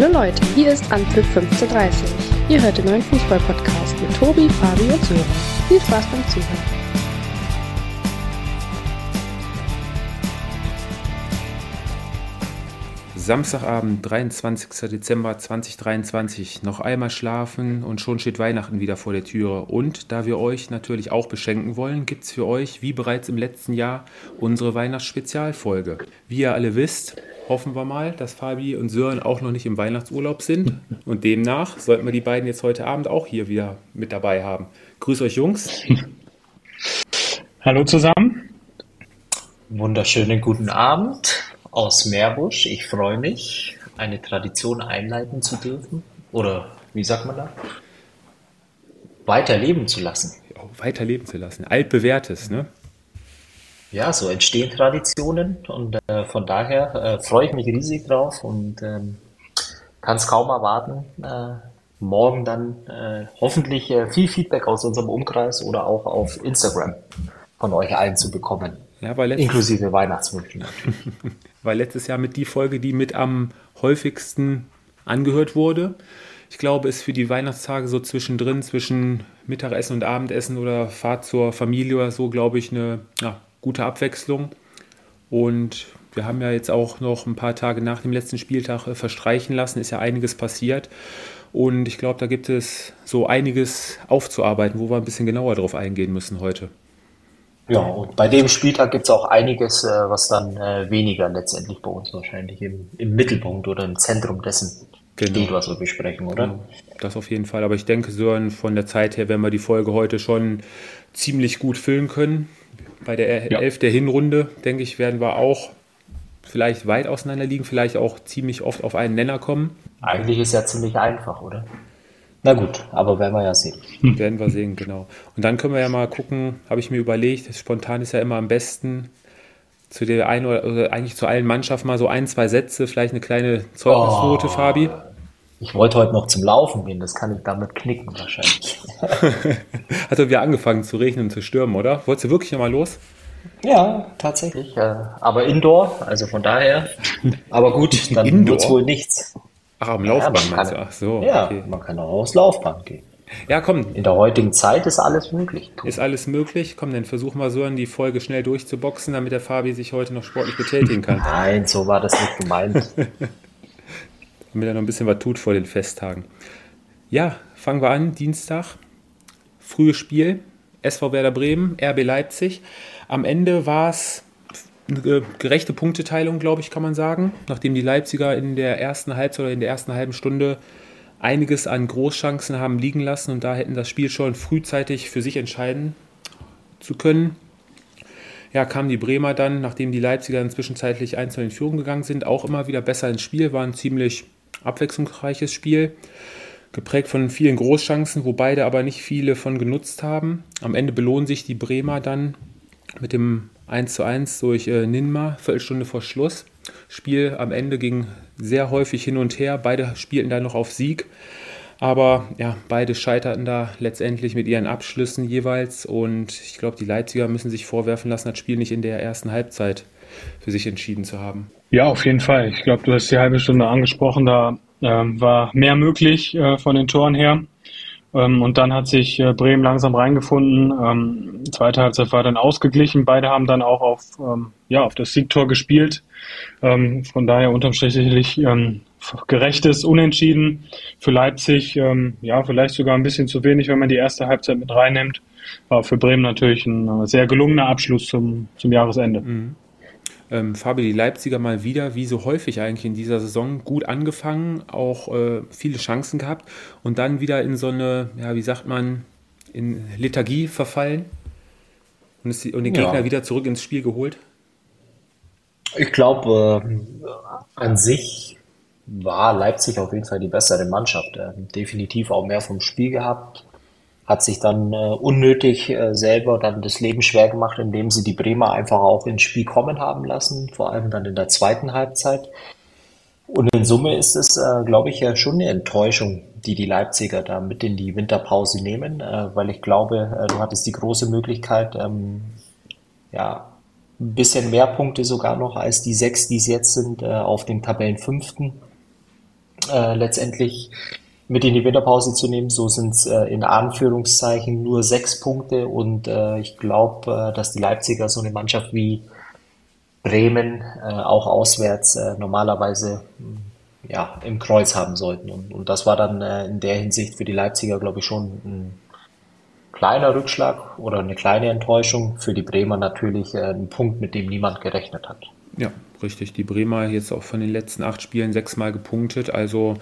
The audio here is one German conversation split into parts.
Hallo Leute, hier ist Anpfiff 1530. Ihr hört den neuen Fußball-Podcast mit Tobi, Fabi und Sören. Viel Spaß beim Zuhören. Samstagabend, 23. Dezember 2023. Noch einmal schlafen und schon steht Weihnachten wieder vor der Tür. Und da wir euch natürlich auch beschenken wollen, gibt es für euch, wie bereits im letzten Jahr, unsere Weihnachtsspezialfolge. Wie ihr alle wisst, hoffen wir mal, dass Fabi und Sören auch noch nicht im Weihnachtsurlaub sind. Und demnach sollten wir die beiden jetzt heute Abend auch hier wieder mit dabei haben. Grüß euch, Jungs. Hallo zusammen. Wunderschönen guten Abend aus Meerbusch. Ich freue mich, eine Tradition einleiten zu dürfen. Oder wie sagt man da? Weiterleben zu lassen. Weiterleben zu lassen. Altbewährtes, ne? Ja, so entstehen Traditionen und äh, von daher äh, freue ich mich riesig drauf und ähm, kann es kaum erwarten, äh, morgen dann äh, hoffentlich äh, viel Feedback aus unserem Umkreis oder auch auf Instagram von euch allen zu bekommen. Ja, weil letztes, Inklusive Weihnachtswünschen. weil letztes Jahr mit die Folge, die mit am häufigsten angehört wurde. Ich glaube, ist für die Weihnachtstage so zwischendrin, zwischen Mittagessen und Abendessen oder Fahrt zur Familie oder so, glaube ich, eine ja, gute Abwechslung. Und wir haben ja jetzt auch noch ein paar Tage nach dem letzten Spieltag äh, verstreichen lassen, ist ja einiges passiert. Und ich glaube, da gibt es so einiges aufzuarbeiten, wo wir ein bisschen genauer drauf eingehen müssen heute. Ja, und bei dem Spieltag gibt es auch einiges, äh, was dann äh, weniger letztendlich bei uns wahrscheinlich im, im Mittelpunkt oder im Zentrum dessen genau. steht, was wir besprechen, oder? Genau. Das auf jeden Fall. Aber ich denke, Sören, von der Zeit her werden wir die Folge heute schon ziemlich gut füllen können. Bei der ja. Elf der Hinrunde, denke ich, werden wir auch vielleicht weit auseinander liegen, vielleicht auch ziemlich oft auf einen Nenner kommen. Eigentlich ist ja ziemlich einfach, oder? Na gut, aber werden wir ja sehen. Werden wir sehen, genau. Und dann können wir ja mal gucken, habe ich mir überlegt, spontan ist ja immer am besten, zu der einen oder, oder eigentlich zu allen Mannschaften mal so ein, zwei Sätze, vielleicht eine kleine Zeugnisnote, oh, Fabi. Ich wollte heute noch zum Laufen gehen, das kann ich damit knicken wahrscheinlich. Hat doch wieder angefangen zu regnen und zu stürmen, oder? Wolltest du wirklich nochmal los? Ja, tatsächlich. Aber Indoor, also von daher. Aber gut, dann wird es wohl nichts. Ach, am Laufband ja, meinst du? Ach so. Ja, okay. man kann auch aufs Laufband gehen. Ja, komm. In der heutigen Zeit ist alles möglich. Ist alles möglich? Komm, dann versuchen wir so an die Folge schnell durchzuboxen, damit der Fabi sich heute noch sportlich betätigen kann. Nein, so war das nicht gemeint. damit er noch ein bisschen was tut vor den Festtagen. Ja, fangen wir an. Dienstag, frühes Spiel. SV Werder Bremen, RB Leipzig. Am Ende war es eine gerechte Punkteteilung, glaube ich, kann man sagen. Nachdem die Leipziger in der ersten Halbzeit oder in der ersten halben Stunde einiges an Großchancen haben liegen lassen und da hätten das Spiel schon frühzeitig für sich entscheiden zu können. Ja, kamen die Bremer dann, nachdem die Leipziger dann zwischenzeitlich einzeln in Führung gegangen sind, auch immer wieder besser ins Spiel, war ein ziemlich abwechslungsreiches Spiel, geprägt von vielen Großchancen, wo beide aber nicht viele von genutzt haben. Am Ende belohnen sich die Bremer dann mit dem 1 zu 1 durch äh, Ninma, Viertelstunde vor Schluss. Spiel am Ende ging sehr häufig hin und her. Beide spielten da noch auf Sieg. Aber ja, beide scheiterten da letztendlich mit ihren Abschlüssen jeweils. Und ich glaube, die Leipziger müssen sich vorwerfen lassen, das Spiel nicht in der ersten Halbzeit für sich entschieden zu haben. Ja, auf jeden Fall. Ich glaube, du hast die halbe Stunde angesprochen. Da äh, war mehr möglich äh, von den Toren her. Ähm, und dann hat sich äh, Bremen langsam reingefunden. Ähm, zweite Halbzeit war dann ausgeglichen. Beide haben dann auch auf, ähm, ja, auf das Siegtor gespielt. Ähm, von daher unterm Strich sicherlich ähm, gerechtes Unentschieden für Leipzig. Ähm, ja, vielleicht sogar ein bisschen zu wenig, wenn man die erste Halbzeit mit reinnimmt. Aber für Bremen natürlich ein äh, sehr gelungener Abschluss zum, zum Jahresende. Mhm. Ähm, Fabi, die Leipziger mal wieder, wie so häufig eigentlich in dieser Saison, gut angefangen, auch äh, viele Chancen gehabt und dann wieder in so eine, ja, wie sagt man, in Lethargie verfallen und, es, und den Gegner ja. wieder zurück ins Spiel geholt? Ich glaube, äh, an sich war Leipzig auf jeden Fall die bessere Mannschaft. Äh, definitiv auch mehr vom Spiel gehabt hat sich dann äh, unnötig äh, selber dann das Leben schwer gemacht, indem sie die Bremer einfach auch ins Spiel kommen haben lassen, vor allem dann in der zweiten Halbzeit. Und in Summe ist es, äh, glaube ich, ja schon eine Enttäuschung, die die Leipziger da mit in die Winterpause nehmen, äh, weil ich glaube, äh, du hattest die große Möglichkeit, ähm, ja, ein bisschen mehr Punkte sogar noch als die sechs, die es jetzt sind, äh, auf dem Tabellenfünften äh, letztendlich mit in die Winterpause zu nehmen. So sind es äh, in Anführungszeichen nur sechs Punkte und äh, ich glaube, äh, dass die Leipziger so eine Mannschaft wie Bremen äh, auch auswärts äh, normalerweise ja, im Kreuz haben sollten. Und, und das war dann äh, in der Hinsicht für die Leipziger, glaube ich, schon ein kleiner Rückschlag oder eine kleine Enttäuschung. Für die Bremer natürlich ein Punkt, mit dem niemand gerechnet hat. Ja, richtig. Die Bremer jetzt auch von den letzten acht Spielen sechsmal gepunktet. Also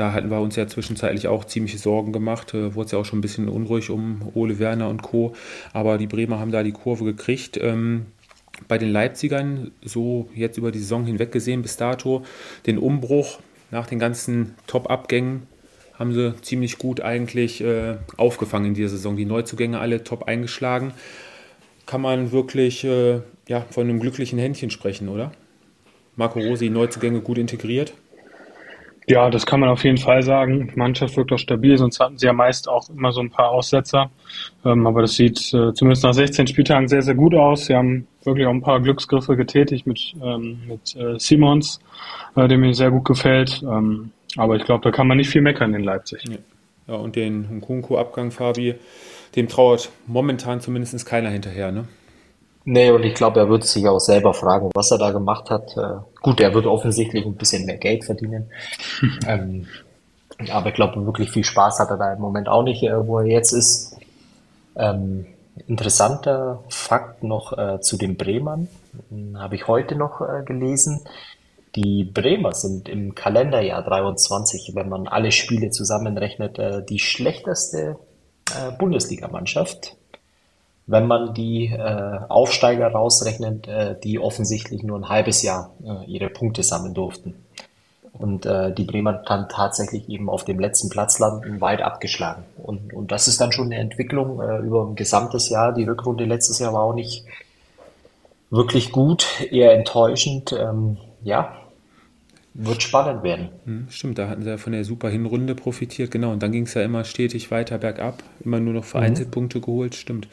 da hatten wir uns ja zwischenzeitlich auch ziemliche Sorgen gemacht. Äh, wurde es ja auch schon ein bisschen unruhig um Ole Werner und Co. Aber die Bremer haben da die Kurve gekriegt. Ähm, bei den Leipzigern, so jetzt über die Saison hinweg gesehen bis dato, den Umbruch nach den ganzen Top-Abgängen haben sie ziemlich gut eigentlich äh, aufgefangen in dieser Saison. Die Neuzugänge alle top eingeschlagen. Kann man wirklich äh, ja, von einem glücklichen Händchen sprechen, oder? Marco Rosi, Neuzugänge gut integriert? Ja, das kann man auf jeden Fall sagen. Die Mannschaft wirkt auch stabil, sonst hatten sie ja meist auch immer so ein paar Aussetzer. Ähm, aber das sieht äh, zumindest nach 16 Spieltagen sehr, sehr gut aus. Sie haben wirklich auch ein paar Glücksgriffe getätigt mit, ähm, mit äh, Simons, äh, der mir sehr gut gefällt. Ähm, aber ich glaube, da kann man nicht viel meckern in Leipzig. Ja, ja und den Nkunku-Abgang, Fabi, dem trauert momentan zumindest keiner hinterher, ne? Nee, und ich glaube, er wird sich auch selber fragen, was er da gemacht hat. Äh, gut, er wird offensichtlich ein bisschen mehr Geld verdienen. ähm, aber ich glaube, wirklich viel Spaß hat er da im Moment auch nicht, äh, wo er jetzt ist. Ähm, interessanter Fakt noch äh, zu den Bremern, habe ich heute noch äh, gelesen. Die Bremer sind im Kalenderjahr 23, wenn man alle Spiele zusammenrechnet, äh, die schlechteste äh, Bundesligamannschaft wenn man die äh, Aufsteiger rausrechnet, äh, die offensichtlich nur ein halbes Jahr äh, ihre Punkte sammeln durften. Und äh, die Bremer dann tatsächlich eben auf dem letzten Platz landen, weit abgeschlagen. Und, und das ist dann schon eine Entwicklung äh, über ein gesamtes Jahr. Die Rückrunde letztes Jahr war auch nicht wirklich gut, eher enttäuschend. Ähm, ja, wird spannend werden. Hm, stimmt, da hatten sie ja von der super Hinrunde profitiert, genau. Und dann ging es ja immer stetig weiter bergab, immer nur noch vereinzelt mhm. Punkte geholt, stimmt.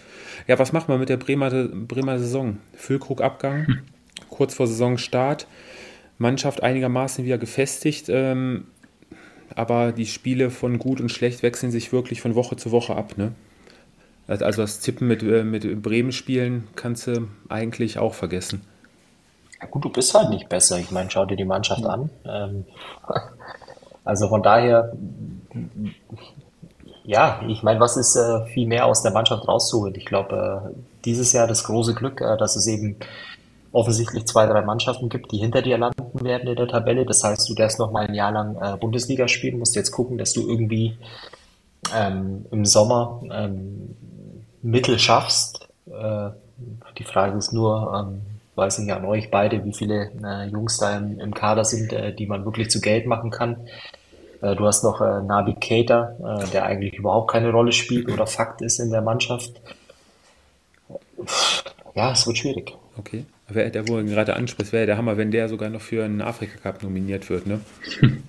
Ja, was machen wir mit der Bremer, Bremer Saison? Füllkrug-Abgang, hm. kurz vor Saisonstart, Mannschaft einigermaßen wieder gefestigt, ähm, aber die Spiele von gut und schlecht wechseln sich wirklich von Woche zu Woche ab, ne? Also das Tippen mit, äh, mit Bremen spielen kannst du eigentlich auch vergessen. Ja gut, du bist halt nicht besser. Ich meine, schau dir die Mannschaft an. Ähm, also von daher, ja, ich meine, was ist äh, viel mehr aus der Mannschaft rauszuholen? Ich glaube, äh, dieses Jahr das große Glück, äh, dass es eben offensichtlich zwei, drei Mannschaften gibt, die hinter dir landen werden in der Tabelle. Das heißt, du darfst noch mal ein Jahr lang äh, Bundesliga spielen, musst jetzt gucken, dass du irgendwie ähm, im Sommer ähm, Mittel schaffst. Äh, die Frage ist nur, ähm, weiß nicht an euch beide, wie viele äh, Jungs da im, im Kader sind, äh, die man wirklich zu Geld machen kann. Äh, du hast noch äh, Nabi Keita, äh, der eigentlich überhaupt keine Rolle spielt oder Fakt ist in der Mannschaft. Ja, es wird schwierig. Okay. Wer der wohl gerade anspricht, wäre der Hammer, wenn der sogar noch für einen Afrika Cup nominiert wird, ne?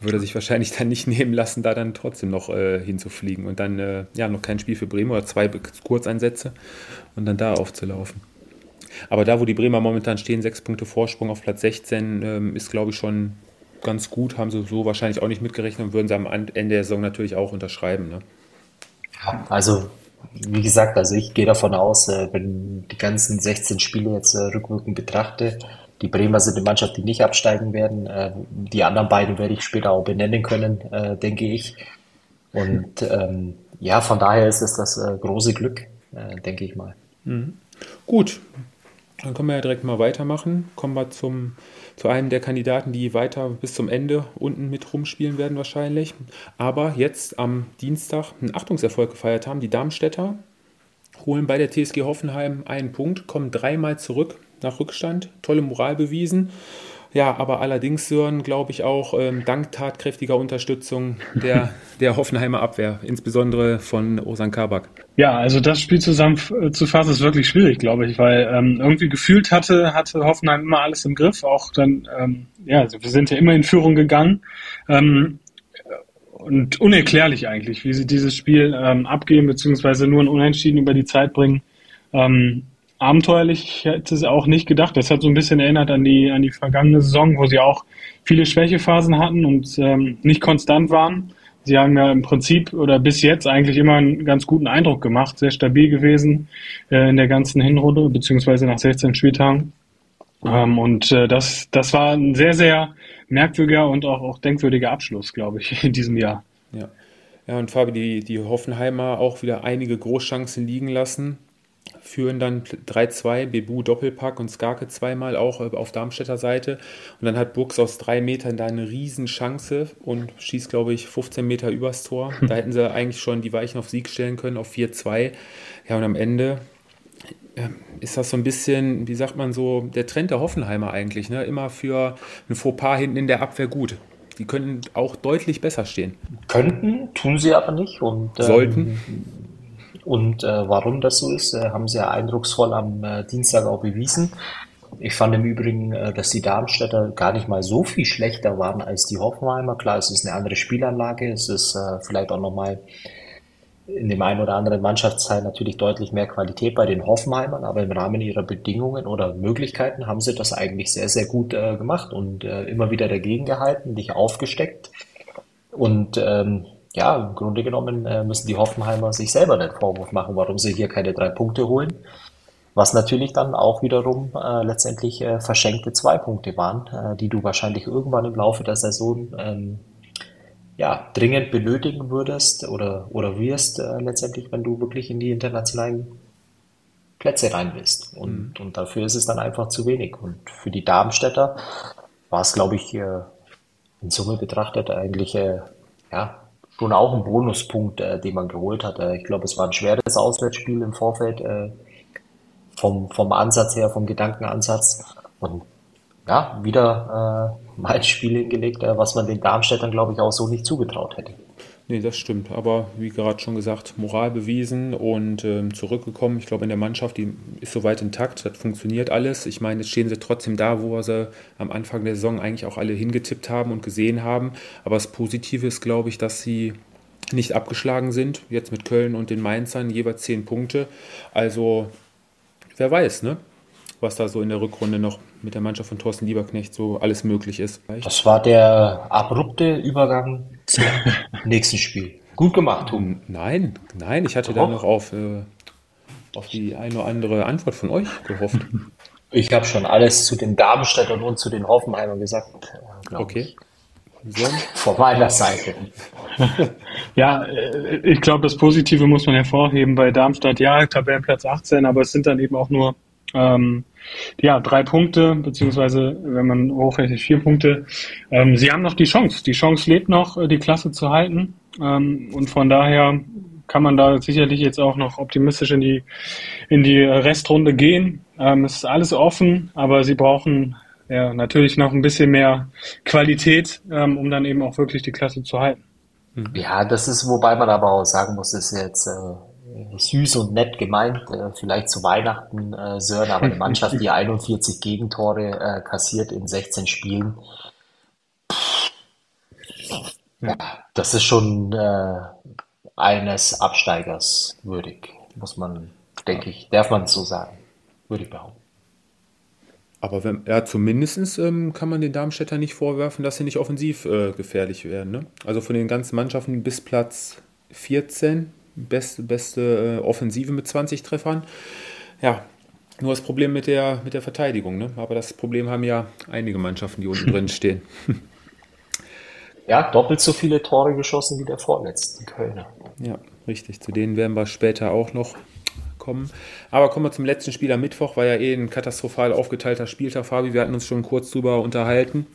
Würde sich wahrscheinlich dann nicht nehmen lassen, da dann trotzdem noch äh, hinzufliegen und dann äh, ja noch kein Spiel für Bremen oder zwei Kurzeinsätze und dann da aufzulaufen. Aber da, wo die Bremer momentan stehen, sechs Punkte Vorsprung auf Platz 16, ähm, ist, glaube ich, schon ganz gut. Haben sie so wahrscheinlich auch nicht mitgerechnet und würden sie am Ende der Saison natürlich auch unterschreiben. Ne? Ja, also wie gesagt, also ich gehe davon aus, äh, wenn die ganzen 16 Spiele jetzt äh, rückwirkend betrachte, die Bremer sind eine Mannschaft, die nicht absteigen werden. Äh, die anderen beiden werde ich später auch benennen können, äh, denke ich. Und ähm, ja, von daher ist es das große Glück, denke ich mal. Mhm. Gut, dann können wir ja direkt mal weitermachen. Kommen wir zum, zu einem der Kandidaten, die weiter bis zum Ende unten mit rumspielen werden wahrscheinlich. Aber jetzt am Dienstag einen Achtungserfolg gefeiert haben. Die Darmstädter holen bei der TSG Hoffenheim einen Punkt, kommen dreimal zurück nach Rückstand. Tolle Moral bewiesen. Ja, aber allerdings, Sören, glaube ich auch ähm, dank tatkräftiger Unterstützung der, der Hoffenheimer Abwehr, insbesondere von Osan Kabak. Ja, also das Spiel zusammen äh, ist wirklich schwierig, glaube ich, weil ähm, irgendwie gefühlt hatte, hatte Hoffenheim immer alles im Griff. Auch dann, ähm, ja, also wir sind ja immer in Führung gegangen. Ähm, und unerklärlich eigentlich, wie sie dieses Spiel ähm, abgeben, beziehungsweise nur ein Unentschieden über die Zeit bringen. Ähm, abenteuerlich. Ich hätte es auch nicht gedacht. Das hat so ein bisschen erinnert an die, an die vergangene Saison, wo sie auch viele Schwächephasen hatten und ähm, nicht konstant waren. Sie haben ja im Prinzip oder bis jetzt eigentlich immer einen ganz guten Eindruck gemacht, sehr stabil gewesen äh, in der ganzen Hinrunde, beziehungsweise nach 16 Spieltagen. Ähm, und äh, das, das war ein sehr, sehr merkwürdiger und auch, auch denkwürdiger Abschluss, glaube ich, in diesem Jahr. Ja. Ja, und Fabi, die, die Hoffenheimer auch wieder einige Großchancen liegen lassen führen dann 3-2, Bebu Doppelpack und Skarke zweimal auch auf Darmstädter Seite. Und dann hat Burgs aus drei Metern da eine Riesenchance und schießt, glaube ich, 15 Meter übers Tor. Da hätten sie eigentlich schon die Weichen auf Sieg stellen können, auf 4-2. Ja, und am Ende äh, ist das so ein bisschen, wie sagt man so, der Trend der Hoffenheimer eigentlich. Ne? Immer für ein Fauxpas hinten in der Abwehr gut. Die können auch deutlich besser stehen. Könnten, tun sie aber nicht. Und, ähm, Sollten. Und äh, warum das so ist, äh, haben sie ja eindrucksvoll am äh, Dienstag auch bewiesen. Ich fand im Übrigen, äh, dass die Darmstädter gar nicht mal so viel schlechter waren als die Hoffenheimer. Klar, es ist eine andere Spielanlage, es ist äh, vielleicht auch nochmal in dem einen oder anderen Mannschaftsteil natürlich deutlich mehr Qualität bei den Hoffenheimern, aber im Rahmen ihrer Bedingungen oder Möglichkeiten haben sie das eigentlich sehr, sehr gut äh, gemacht und immer wieder dagegen gehalten, dich aufgesteckt. Und ähm, ja, im Grunde genommen äh, müssen die Hoffenheimer sich selber den Vorwurf machen, warum sie hier keine drei Punkte holen. Was natürlich dann auch wiederum äh, letztendlich äh, verschenkte zwei Punkte waren, äh, die du wahrscheinlich irgendwann im Laufe der Saison ähm, ja, dringend benötigen würdest oder, oder wirst äh, letztendlich, wenn du wirklich in die internationalen Plätze rein willst. Und, mhm. und dafür ist es dann einfach zu wenig. Und für die Darmstädter war es, glaube ich, äh, in Summe betrachtet eigentlich ja, schon auch ein Bonuspunkt, äh, den man geholt hat. Äh, ich glaube, es war ein schweres Auswärtsspiel im Vorfeld äh, vom, vom Ansatz her, vom Gedankenansatz. Und ja, wieder äh, mal ein Spiel hingelegt, äh, was man den Darmstädtern, glaube ich, auch so nicht zugetraut hätte. Nee, das stimmt. Aber wie gerade schon gesagt, Moral bewiesen und ähm, zurückgekommen. Ich glaube, in der Mannschaft, die ist soweit intakt, das funktioniert alles. Ich meine, jetzt stehen sie trotzdem da, wo wir sie am Anfang der Saison eigentlich auch alle hingetippt haben und gesehen haben. Aber das Positive ist, glaube ich, dass sie nicht abgeschlagen sind. Jetzt mit Köln und den Mainzern jeweils zehn Punkte. Also, wer weiß, ne? was da so in der Rückrunde noch mit der Mannschaft von Thorsten Lieberknecht so alles möglich ist. Das war der abrupte Übergang zum nächsten Spiel. Gut gemacht, Tom. Nein, nein, ich hatte Doch. da noch auf, äh, auf die eine oder andere Antwort von euch gehofft. Ich habe schon alles zu den Darmstädtern und zu den Hoffenheimern gesagt. Okay. So. Von meiner Seite. ja, äh, ich glaube, das Positive muss man hervorheben bei Darmstadt. Ja, Tabellenplatz 18, aber es sind dann eben auch nur ähm, ja, drei Punkte, beziehungsweise wenn man hochrechnet, vier Punkte. Ähm, sie haben noch die Chance. Die Chance lebt noch, äh, die Klasse zu halten. Ähm, und von daher kann man da sicherlich jetzt auch noch optimistisch in die, in die Restrunde gehen. Ähm, es ist alles offen, aber sie brauchen ja, natürlich noch ein bisschen mehr Qualität, ähm, um dann eben auch wirklich die Klasse zu halten. Ja, das ist, wobei man aber auch sagen muss, ist jetzt äh, süß und nett gemeint, äh, vielleicht zu Weihnachten, äh, Sören, aber eine Mannschaft, die 41 Gegentore äh, kassiert in 16 Spielen, ja, das ist schon äh, eines Absteigers würdig, muss man, denke ich, darf man so sagen, würde ich behaupten. Aber wenn, ja, zumindest ähm, kann man den Darmstädter nicht vorwerfen, dass sie nicht offensiv äh, gefährlich werden. Ne? Also von den ganzen Mannschaften bis Platz 14 beste, beste äh, Offensive mit 20 Treffern. Ja, nur das Problem mit der, mit der Verteidigung. Ne? Aber das Problem haben ja einige Mannschaften, die unten drin stehen. Ja, doppelt so viele Tore geschossen wie der vorletzte Kölner. Ja, richtig. Zu denen werden wir später auch noch kommen. Aber kommen wir zum letzten Spiel am Mittwoch. War ja eh ein katastrophal aufgeteilter Spieltag, Fabi. Wir hatten uns schon kurz drüber unterhalten.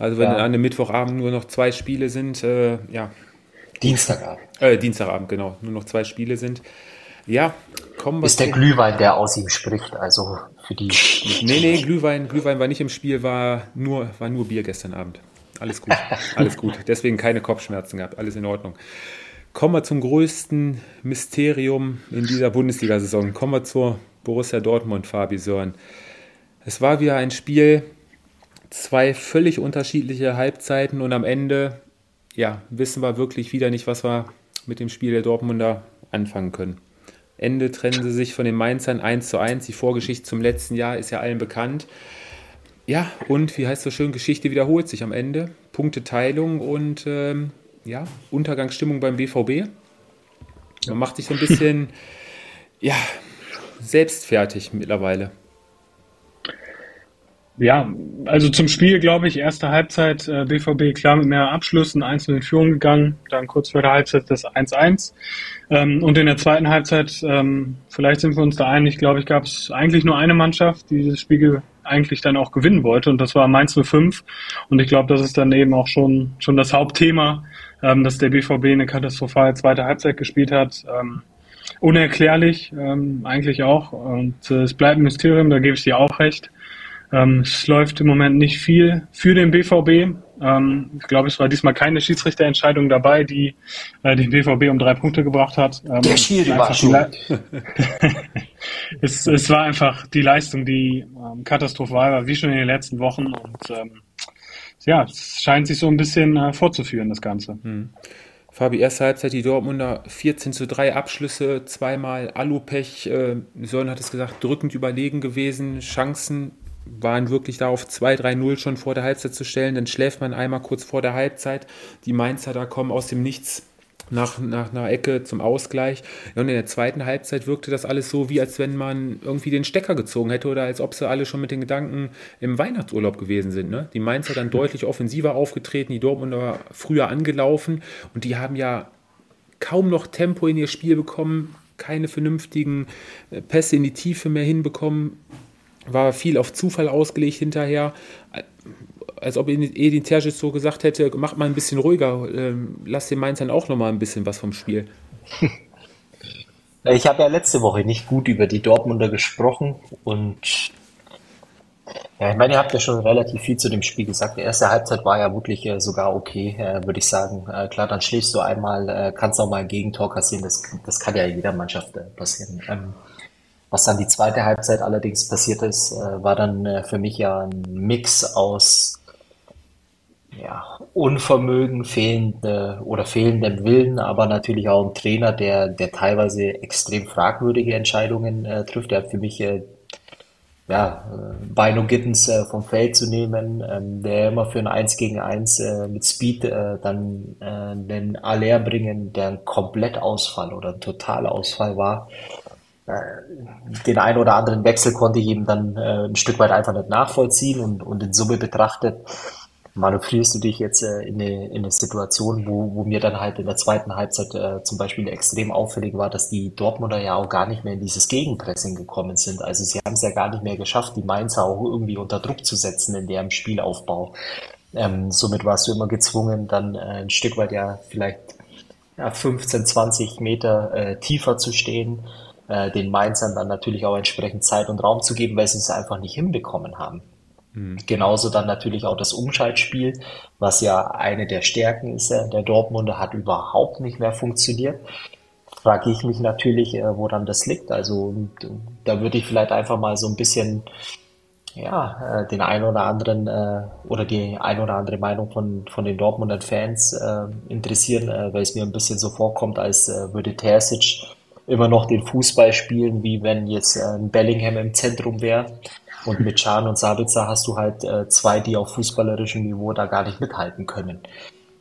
Also wenn ja. an einem Mittwochabend nur noch zwei Spiele sind, äh, ja, Dienstagabend. Äh, Dienstagabend, genau. Nur noch zwei Spiele sind. Ja, kommen wir. Ist der Glühwein, der aus ihm spricht, also für die. Nee, nee, Glühwein, Glühwein war nicht im Spiel, war nur, war nur Bier gestern Abend. Alles gut, alles gut. Deswegen keine Kopfschmerzen gehabt, alles in Ordnung. Kommen wir zum größten Mysterium in dieser Bundesliga-Saison. Kommen wir zur Borussia Dortmund, Fabi Sören. Es war wieder ein Spiel, zwei völlig unterschiedliche Halbzeiten und am Ende ja, wissen wir wirklich wieder nicht, was wir mit dem Spiel der Dortmunder anfangen können. Ende trennen sie sich von den Mainzern 1 zu 1. Die Vorgeschichte zum letzten Jahr ist ja allen bekannt. Ja, und wie heißt so schön, Geschichte wiederholt sich am Ende. Punkteteilung und ähm, ja, Untergangsstimmung beim BVB. Man macht sich so ein bisschen, ja, selbst fertig mittlerweile. Ja, also zum Spiel glaube ich, erste Halbzeit äh, BVB klar mit mehr Abschlüssen, einzeln in Führung gegangen, dann kurz vor der Halbzeit das 1-1. Ähm, und in der zweiten Halbzeit, ähm, vielleicht sind wir uns da einig, glaube ich, gab es eigentlich nur eine Mannschaft, die dieses Spiel eigentlich dann auch gewinnen wollte und das war Mainz 05. Und ich glaube, das ist dann eben auch schon, schon das Hauptthema, ähm, dass der BVB eine katastrophale zweite Halbzeit gespielt hat. Ähm, unerklärlich ähm, eigentlich auch. Und äh, es bleibt ein Mysterium, da gebe ich dir auch recht. Ähm, es läuft im Moment nicht viel für den BVB. Ähm, ich glaube, es war diesmal keine Schiedsrichterentscheidung dabei, die äh, den BVB um drei Punkte gebracht hat. Ähm, Der Schiri war schon. es, es war einfach die Leistung, die ähm, katastrophal war, wie schon in den letzten Wochen. Und ähm, ja, es scheint sich so ein bisschen äh, fortzuführen, das Ganze. Hm. Fabi, erste Halbzeit die Dortmunder 14 zu 3 Abschlüsse, zweimal Alupech, äh, Sören hat es gesagt, drückend überlegen gewesen, Chancen waren wirklich da auf 2-3-0 schon vor der Halbzeit zu stellen. Dann schläft man einmal kurz vor der Halbzeit. Die Mainzer da kommen aus dem Nichts nach, nach einer Ecke zum Ausgleich. und in der zweiten Halbzeit wirkte das alles so, wie als wenn man irgendwie den Stecker gezogen hätte oder als ob sie alle schon mit den Gedanken im Weihnachtsurlaub gewesen sind. Ne? Die Mainzer dann deutlich offensiver aufgetreten, die Dortmunder früher angelaufen und die haben ja kaum noch Tempo in ihr Spiel bekommen, keine vernünftigen äh, Pässe in die Tiefe mehr hinbekommen war viel auf Zufall ausgelegt hinterher. Als ob Edin Terzic so gesagt hätte, mach mal ein bisschen ruhiger, ähm, lass den Mainzern auch noch mal ein bisschen was vom Spiel. Ich habe ja letzte Woche nicht gut über die Dortmunder gesprochen und ja, ich meine, ihr habt ja schon relativ viel zu dem Spiel gesagt. Die erste Halbzeit war ja wirklich äh, sogar okay, äh, würde ich sagen. Äh, klar, dann schläfst du einmal, äh, kannst auch mal ein Gegentor kassieren. Das, das kann ja jeder Mannschaft äh, passieren. Ähm, was dann die zweite Halbzeit allerdings passiert ist, äh, war dann äh, für mich ja ein Mix aus ja, Unvermögen, fehlende oder fehlendem Willen, aber natürlich auch ein Trainer, der, der teilweise extrem fragwürdige Entscheidungen äh, trifft. Der hat für mich äh, ja, äh, Bino Gittens äh, vom Feld zu nehmen, ähm, der immer für ein 1 gegen 1 äh, mit Speed dann den Aller bringen, der ein Komplettausfall oder ein Totalausfall war. Äh, den einen oder anderen Wechsel konnte ich eben dann äh, ein Stück weit einfach nicht nachvollziehen und, und in Summe betrachtet manövrierst du dich jetzt äh, in, eine, in eine Situation, wo, wo mir dann halt in der zweiten Halbzeit äh, zum Beispiel extrem auffällig war, dass die Dortmunder ja auch gar nicht mehr in dieses Gegenpressing gekommen sind. Also sie haben es ja gar nicht mehr geschafft, die Mainzer auch irgendwie unter Druck zu setzen in deren Spielaufbau. Ähm, somit warst du immer gezwungen, dann äh, ein Stück weit ja vielleicht ja, 15, 20 Meter äh, tiefer zu stehen äh, den Mainzern dann natürlich auch entsprechend Zeit und Raum zu geben, weil sie es einfach nicht hinbekommen haben. Mhm. Genauso dann natürlich auch das Umschaltspiel, was ja eine der Stärken ist äh, der Dortmunder, hat überhaupt nicht mehr funktioniert. Frage ich mich natürlich, äh, woran das liegt. Also da würde ich vielleicht einfach mal so ein bisschen ja, äh, den ein oder anderen äh, oder die ein oder andere Meinung von, von den Dortmunder Fans äh, interessieren, äh, weil es mir ein bisschen so vorkommt, als äh, würde Terzic immer noch den Fußball spielen, wie wenn jetzt äh, Bellingham im Zentrum wäre. Und mit Can und Sabitzer hast du halt äh, zwei, die auf fußballerischem Niveau da gar nicht mithalten können.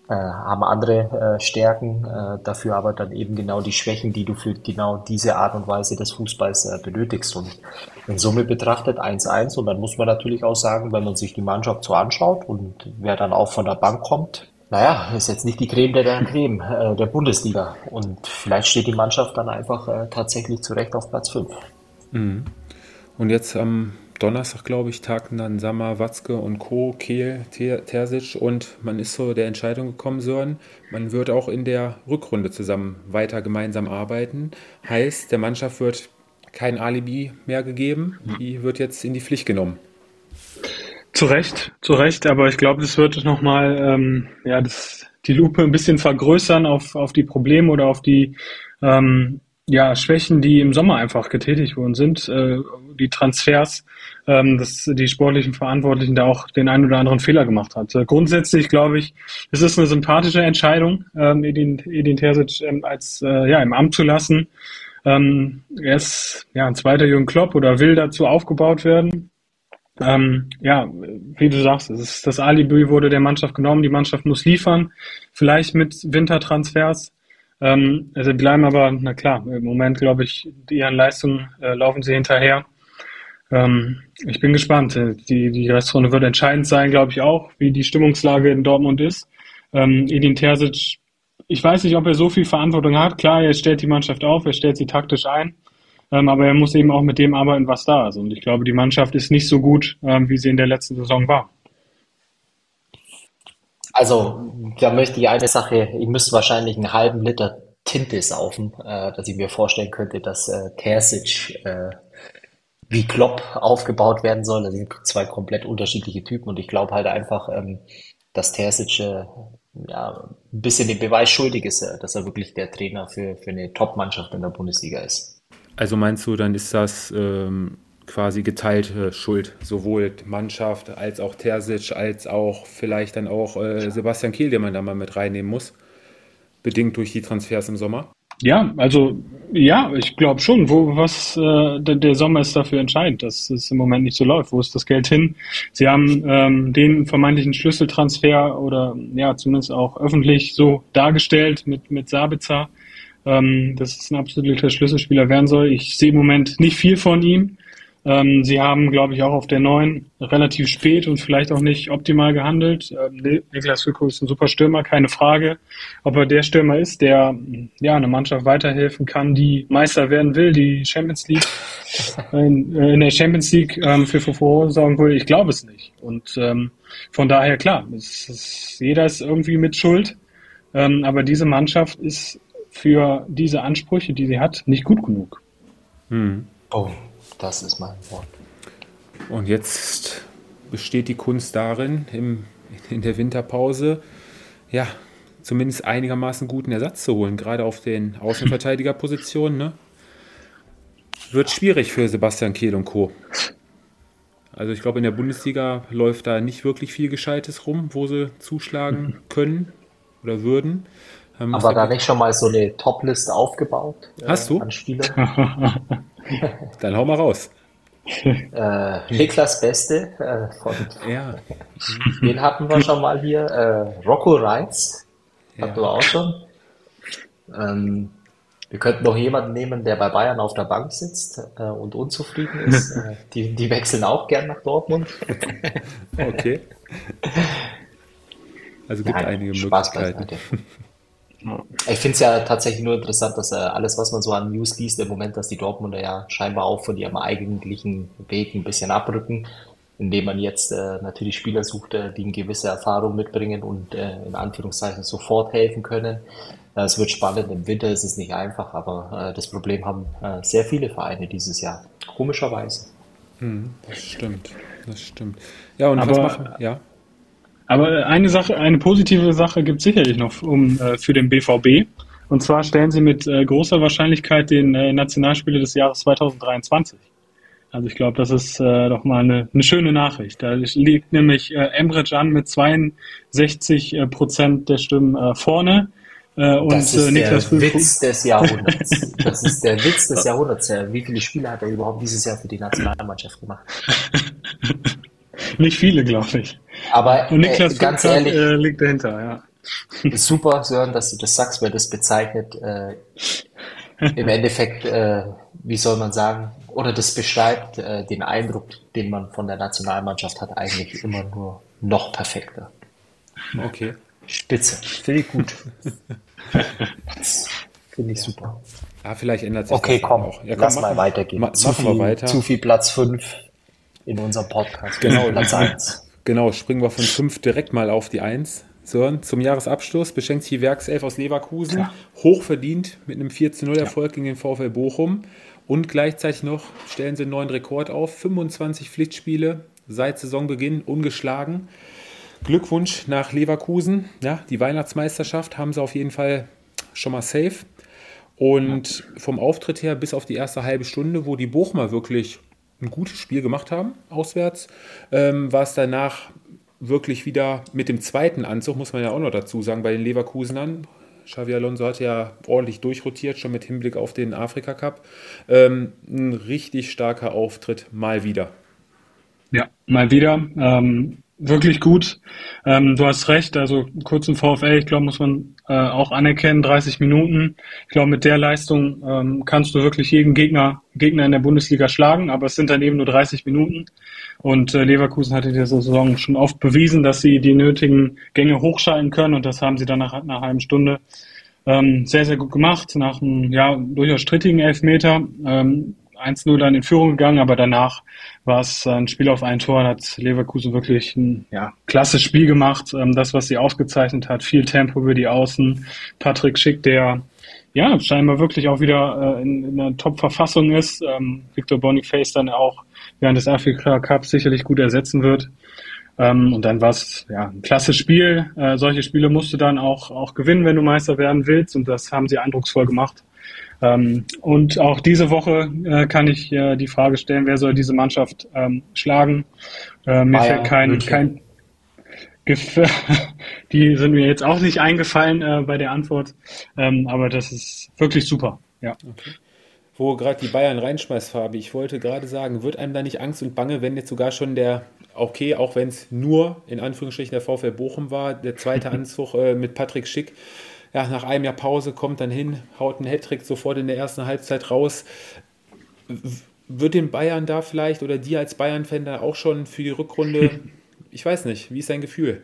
Äh, haben andere äh, Stärken, äh, dafür aber dann eben genau die Schwächen, die du für genau diese Art und Weise des Fußballs äh, benötigst. Und in Summe betrachtet 1-1 und dann muss man natürlich auch sagen, wenn man sich die Mannschaft so anschaut und wer dann auch von der Bank kommt, naja, ist jetzt nicht die Creme der, der Creme äh, der Bundesliga. Und vielleicht steht die Mannschaft dann einfach äh, tatsächlich zurecht auf Platz 5. Mhm. Und jetzt am Donnerstag, glaube ich, tagten dann Sammer, Watzke und Co., Kehl, Terzic und man ist so der Entscheidung gekommen, Sören, man wird auch in der Rückrunde zusammen weiter gemeinsam arbeiten. Heißt, der Mannschaft wird kein Alibi mehr gegeben, die wird jetzt in die Pflicht genommen. Zu Recht, zu Recht, aber ich glaube, das wird nochmal ähm, ja, das, die Lupe ein bisschen vergrößern auf, auf die Probleme oder auf die ähm, ja, Schwächen, die im Sommer einfach getätigt worden sind, äh, die Transfers, ähm, dass die sportlichen Verantwortlichen da auch den einen oder anderen Fehler gemacht hat. Äh, grundsätzlich glaube ich, es ist eine sympathische Entscheidung, ähm, Edin, Edin Terzic ähm, als äh, ja, im Amt zu lassen. Ähm, er ist ja ein zweiter Jürgen Klopp oder will dazu aufgebaut werden. Ähm, ja, wie du sagst, es ist, das Alibi wurde der Mannschaft genommen, die Mannschaft muss liefern, vielleicht mit Wintertransfers. Ähm, also bleiben aber, na klar, im Moment glaube ich, ihren Leistungen äh, laufen sie hinterher. Ähm, ich bin gespannt. Die, die Restrunde wird entscheidend sein, glaube ich auch, wie die Stimmungslage in Dortmund ist. Ähm, Edin Terzic, ich weiß nicht, ob er so viel Verantwortung hat. Klar, er stellt die Mannschaft auf, er stellt sie taktisch ein. Ähm, aber er muss eben auch mit dem arbeiten, was da ist. Und ich glaube, die Mannschaft ist nicht so gut, ähm, wie sie in der letzten Saison war. Also, da möchte ich eine Sache, ich müsste wahrscheinlich einen halben Liter Tinte saufen, äh, dass ich mir vorstellen könnte, dass äh, Terzic äh, wie Klopp aufgebaut werden soll. Das sind zwei komplett unterschiedliche Typen und ich glaube halt einfach, ähm, dass Terzic äh, ja, ein bisschen den Beweis schuldig ist, äh, dass er wirklich der Trainer für, für eine Top-Mannschaft in der Bundesliga ist. Also meinst du, dann ist das ähm, quasi geteilte Schuld, sowohl Mannschaft als auch Terzic, als auch vielleicht dann auch äh, Sebastian Kehl, den man da mal mit reinnehmen muss, bedingt durch die Transfers im Sommer? Ja, also ja, ich glaube schon. Wo was äh, der, der, Sommer ist dafür entscheidend, dass es im Moment nicht so läuft. Wo ist das Geld hin? Sie haben ähm, den vermeintlichen Schlüsseltransfer oder ja zumindest auch öffentlich so dargestellt mit mit Sabitzer, ähm, dass es ein absoluter Schlüsselspieler werden soll. Ich sehe im Moment nicht viel von ihm. Ähm, sie haben, glaube ich, auch auf der neuen relativ spät und vielleicht auch nicht optimal gehandelt. Ähm, Niklas Füllkrug ist ein super Stürmer, keine Frage. Ob er der Stürmer ist, der ja eine Mannschaft weiterhelfen kann, die Meister werden will, die Champions League in, äh, in der Champions League ähm, für Furore sorgen will, ich glaube es nicht. Und ähm, von daher klar, es ist, jeder ist irgendwie mit Schuld. Ähm, aber diese Mannschaft ist für diese Ansprüche, die sie hat, nicht gut genug. Hm. Oh. Das ist mein Wort. Und jetzt besteht die Kunst darin, im, in der Winterpause, ja, zumindest einigermaßen guten Ersatz zu holen, gerade auf den Außenverteidigerpositionen. Ne? Wird schwierig für Sebastian Kehl und Co. Also ich glaube, in der Bundesliga läuft da nicht wirklich viel Gescheites rum, wo sie zuschlagen können oder würden. Ähm, Aber da nicht schon mal so eine Top-List aufgebaut? Hast äh, du? An Spieler? Dann hau mal raus. Äh, Niklas Beste äh, von ja. den hatten wir schon mal hier. Äh, Rocco Reitz hatten ja. wir auch schon. Ähm, wir könnten noch jemanden nehmen, der bei Bayern auf der Bank sitzt äh, und unzufrieden ist. äh, die, die wechseln auch gern nach Dortmund. okay. Also gibt Nein, einige Spaß Möglichkeiten. Ich finde es ja tatsächlich nur interessant, dass äh, alles, was man so an News liest, im Moment, dass die Dortmunder ja scheinbar auch von ihrem eigentlichen Weg ein bisschen abrücken, indem man jetzt äh, natürlich Spieler sucht, äh, die eine gewisse Erfahrung mitbringen und äh, in Anführungszeichen sofort helfen können. Äh, es wird spannend, im Winter ist es nicht einfach, aber äh, das Problem haben äh, sehr viele Vereine dieses Jahr, komischerweise. Hm, das stimmt, das stimmt. Ja, und aber, was machen? Ja. Aber eine Sache, eine positive Sache gibt es sicherlich noch um, äh, für den BVB. Und zwar stellen sie mit äh, großer Wahrscheinlichkeit den äh, Nationalspieler des Jahres 2023. Also ich glaube, das ist äh, doch mal eine, eine schöne Nachricht. Da liegt nämlich äh, Emre Can mit 62 äh, Prozent der Stimmen äh, vorne. Äh, und das ist äh, Niklas der Witz des Jahrhunderts. Das ist der Witz des Jahrhunderts. Wie viele Spiele hat er überhaupt dieses Jahr für die Nationalmannschaft gemacht? Nicht viele, glaube ich. Aber Und Niklas äh, ganz ehrlich, äh, liegt dahinter, ja. Ist super, Sören, dass du das sagst, weil das bezeichnet äh, im Endeffekt, äh, wie soll man sagen, oder das beschreibt äh, den Eindruck, den man von der Nationalmannschaft hat, eigentlich immer nur noch perfekter. Okay. Spitze. Finde ich gut. Finde ich super. Ah, vielleicht ändert sich okay, das komm, auch. Ja, komm, lass mal weitergehen. Ma zu, viel, weiter. zu viel Platz 5 in unserem Podcast. Genau, Platz 1. Genau, springen wir von 5 direkt mal auf die 1. So, zum Jahresabschluss beschenkt sich die Werkself aus Leverkusen, ja. hochverdient mit einem 4-0-Erfolg ja. gegen den VfL Bochum. Und gleichzeitig noch stellen sie einen neuen Rekord auf. 25 Pflichtspiele seit Saisonbeginn ungeschlagen. Glückwunsch nach Leverkusen. Ja, die Weihnachtsmeisterschaft haben sie auf jeden Fall schon mal safe. Und vom Auftritt her bis auf die erste halbe Stunde, wo die Bochumer wirklich ein gutes Spiel gemacht haben, auswärts, ähm, war es danach wirklich wieder mit dem zweiten Anzug, muss man ja auch noch dazu sagen, bei den Leverkusenern. Xavi Alonso hat ja ordentlich durchrotiert, schon mit Hinblick auf den Afrika Cup. Ähm, ein richtig starker Auftritt, mal wieder. Ja, mal wieder. Ähm, wirklich gut. Ähm, du hast recht, also kurzen VfL, ich glaube, muss man äh, auch anerkennen, 30 Minuten. Ich glaube, mit der Leistung ähm, kannst du wirklich jeden Gegner, Gegner in der Bundesliga schlagen, aber es sind dann eben nur 30 Minuten. Und äh, Leverkusen hatte der Saison schon oft bewiesen, dass sie die nötigen Gänge hochschalten können und das haben sie dann nach, nach einer halben Stunde ähm, sehr, sehr gut gemacht, nach einem ja, durchaus strittigen Elfmeter. Ähm, 1-0 dann in Führung gegangen, aber danach war es ein Spiel auf ein Tor, hat Leverkusen wirklich ein ja, klasse Spiel gemacht. Ähm, das, was sie ausgezeichnet hat, viel Tempo über die Außen. Patrick Schick, der ja scheinbar wirklich auch wieder äh, in, in einer Top-Verfassung ist. Ähm, Victor Boniface dann auch während des Afrika Cups sicherlich gut ersetzen wird. Ähm, und dann war es ja, ein klasse Spiel. Äh, solche Spiele musst du dann auch, auch gewinnen, wenn du Meister werden willst. Und das haben sie eindrucksvoll gemacht. Ähm, und auch diese Woche äh, kann ich äh, die Frage stellen, wer soll diese Mannschaft ähm, schlagen? Äh, mir Bayern, fällt kein, kein Gef die sind mir jetzt auch nicht eingefallen äh, bei der Antwort, ähm, aber das ist wirklich super. Ja. Okay. Wo gerade die Bayern reinschmeißt, Fabi, ich wollte gerade sagen, wird einem da nicht Angst und Bange, wenn jetzt sogar schon der, okay, auch wenn es nur in Anführungsstrichen der VfL Bochum war, der zweite Anzug äh, mit Patrick Schick, ja, nach einem Jahr Pause kommt dann hin, haut einen Hattrick sofort in der ersten Halbzeit raus. Wird den Bayern da vielleicht oder dir als Bayern-Fan da auch schon für die Rückrunde, ich weiß nicht, wie ist dein Gefühl?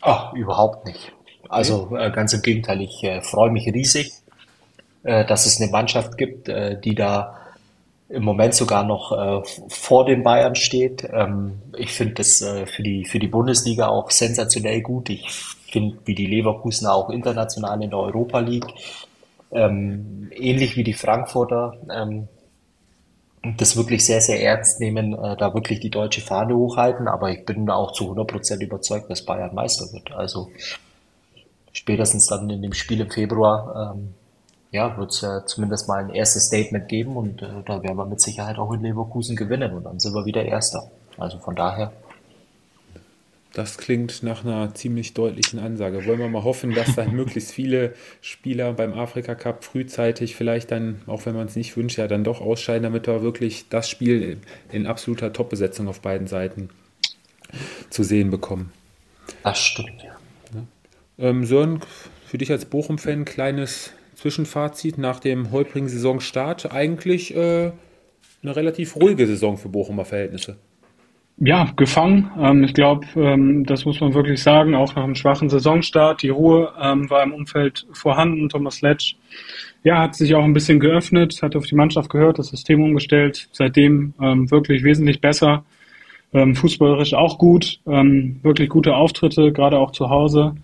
Ach, überhaupt nicht. Also äh, ganz im Gegenteil, ich äh, freue mich riesig, äh, dass es eine Mannschaft gibt, äh, die da im Moment sogar noch äh, vor den Bayern steht. Ähm, ich finde das äh, für die für die Bundesliga auch sensationell gut. Ich finde, wie die Leverkusener auch international in der Europa League, ähm, ähnlich wie die Frankfurter, ähm, das wirklich sehr, sehr ernst nehmen, äh, da wirklich die deutsche Fahne hochhalten. Aber ich bin auch zu 100% überzeugt, dass Bayern Meister wird. Also spätestens dann in dem Spiel im Februar ähm, ja, wird es ja zumindest mal ein erstes Statement geben und äh, da werden wir mit Sicherheit auch in Leverkusen gewinnen und dann sind wir wieder Erster. Also von daher das klingt nach einer ziemlich deutlichen Ansage. Wollen wir mal hoffen, dass dann möglichst viele Spieler beim Afrika Cup frühzeitig vielleicht dann, auch wenn man es nicht wünscht, ja dann doch ausscheiden, damit wir wirklich das Spiel in absoluter Top-Besetzung auf beiden Seiten zu sehen bekommen. Das stimmt, ja. ja. Ähm, Sören, für dich als Bochum-Fan, kleines Zwischenfazit nach dem holprigen Saisonstart. Eigentlich äh, eine relativ ruhige Saison für Bochumer Verhältnisse ja, gefangen. Ähm, ich glaube, ähm, das muss man wirklich sagen, auch nach einem schwachen Saisonstart. Die Ruhe ähm, war im Umfeld vorhanden. Thomas Letsch ja, hat sich auch ein bisschen geöffnet, hat auf die Mannschaft gehört, das System umgestellt. Seitdem ähm, wirklich wesentlich besser. Ähm, fußballerisch auch gut, ähm, wirklich gute Auftritte, gerade auch zu Hause.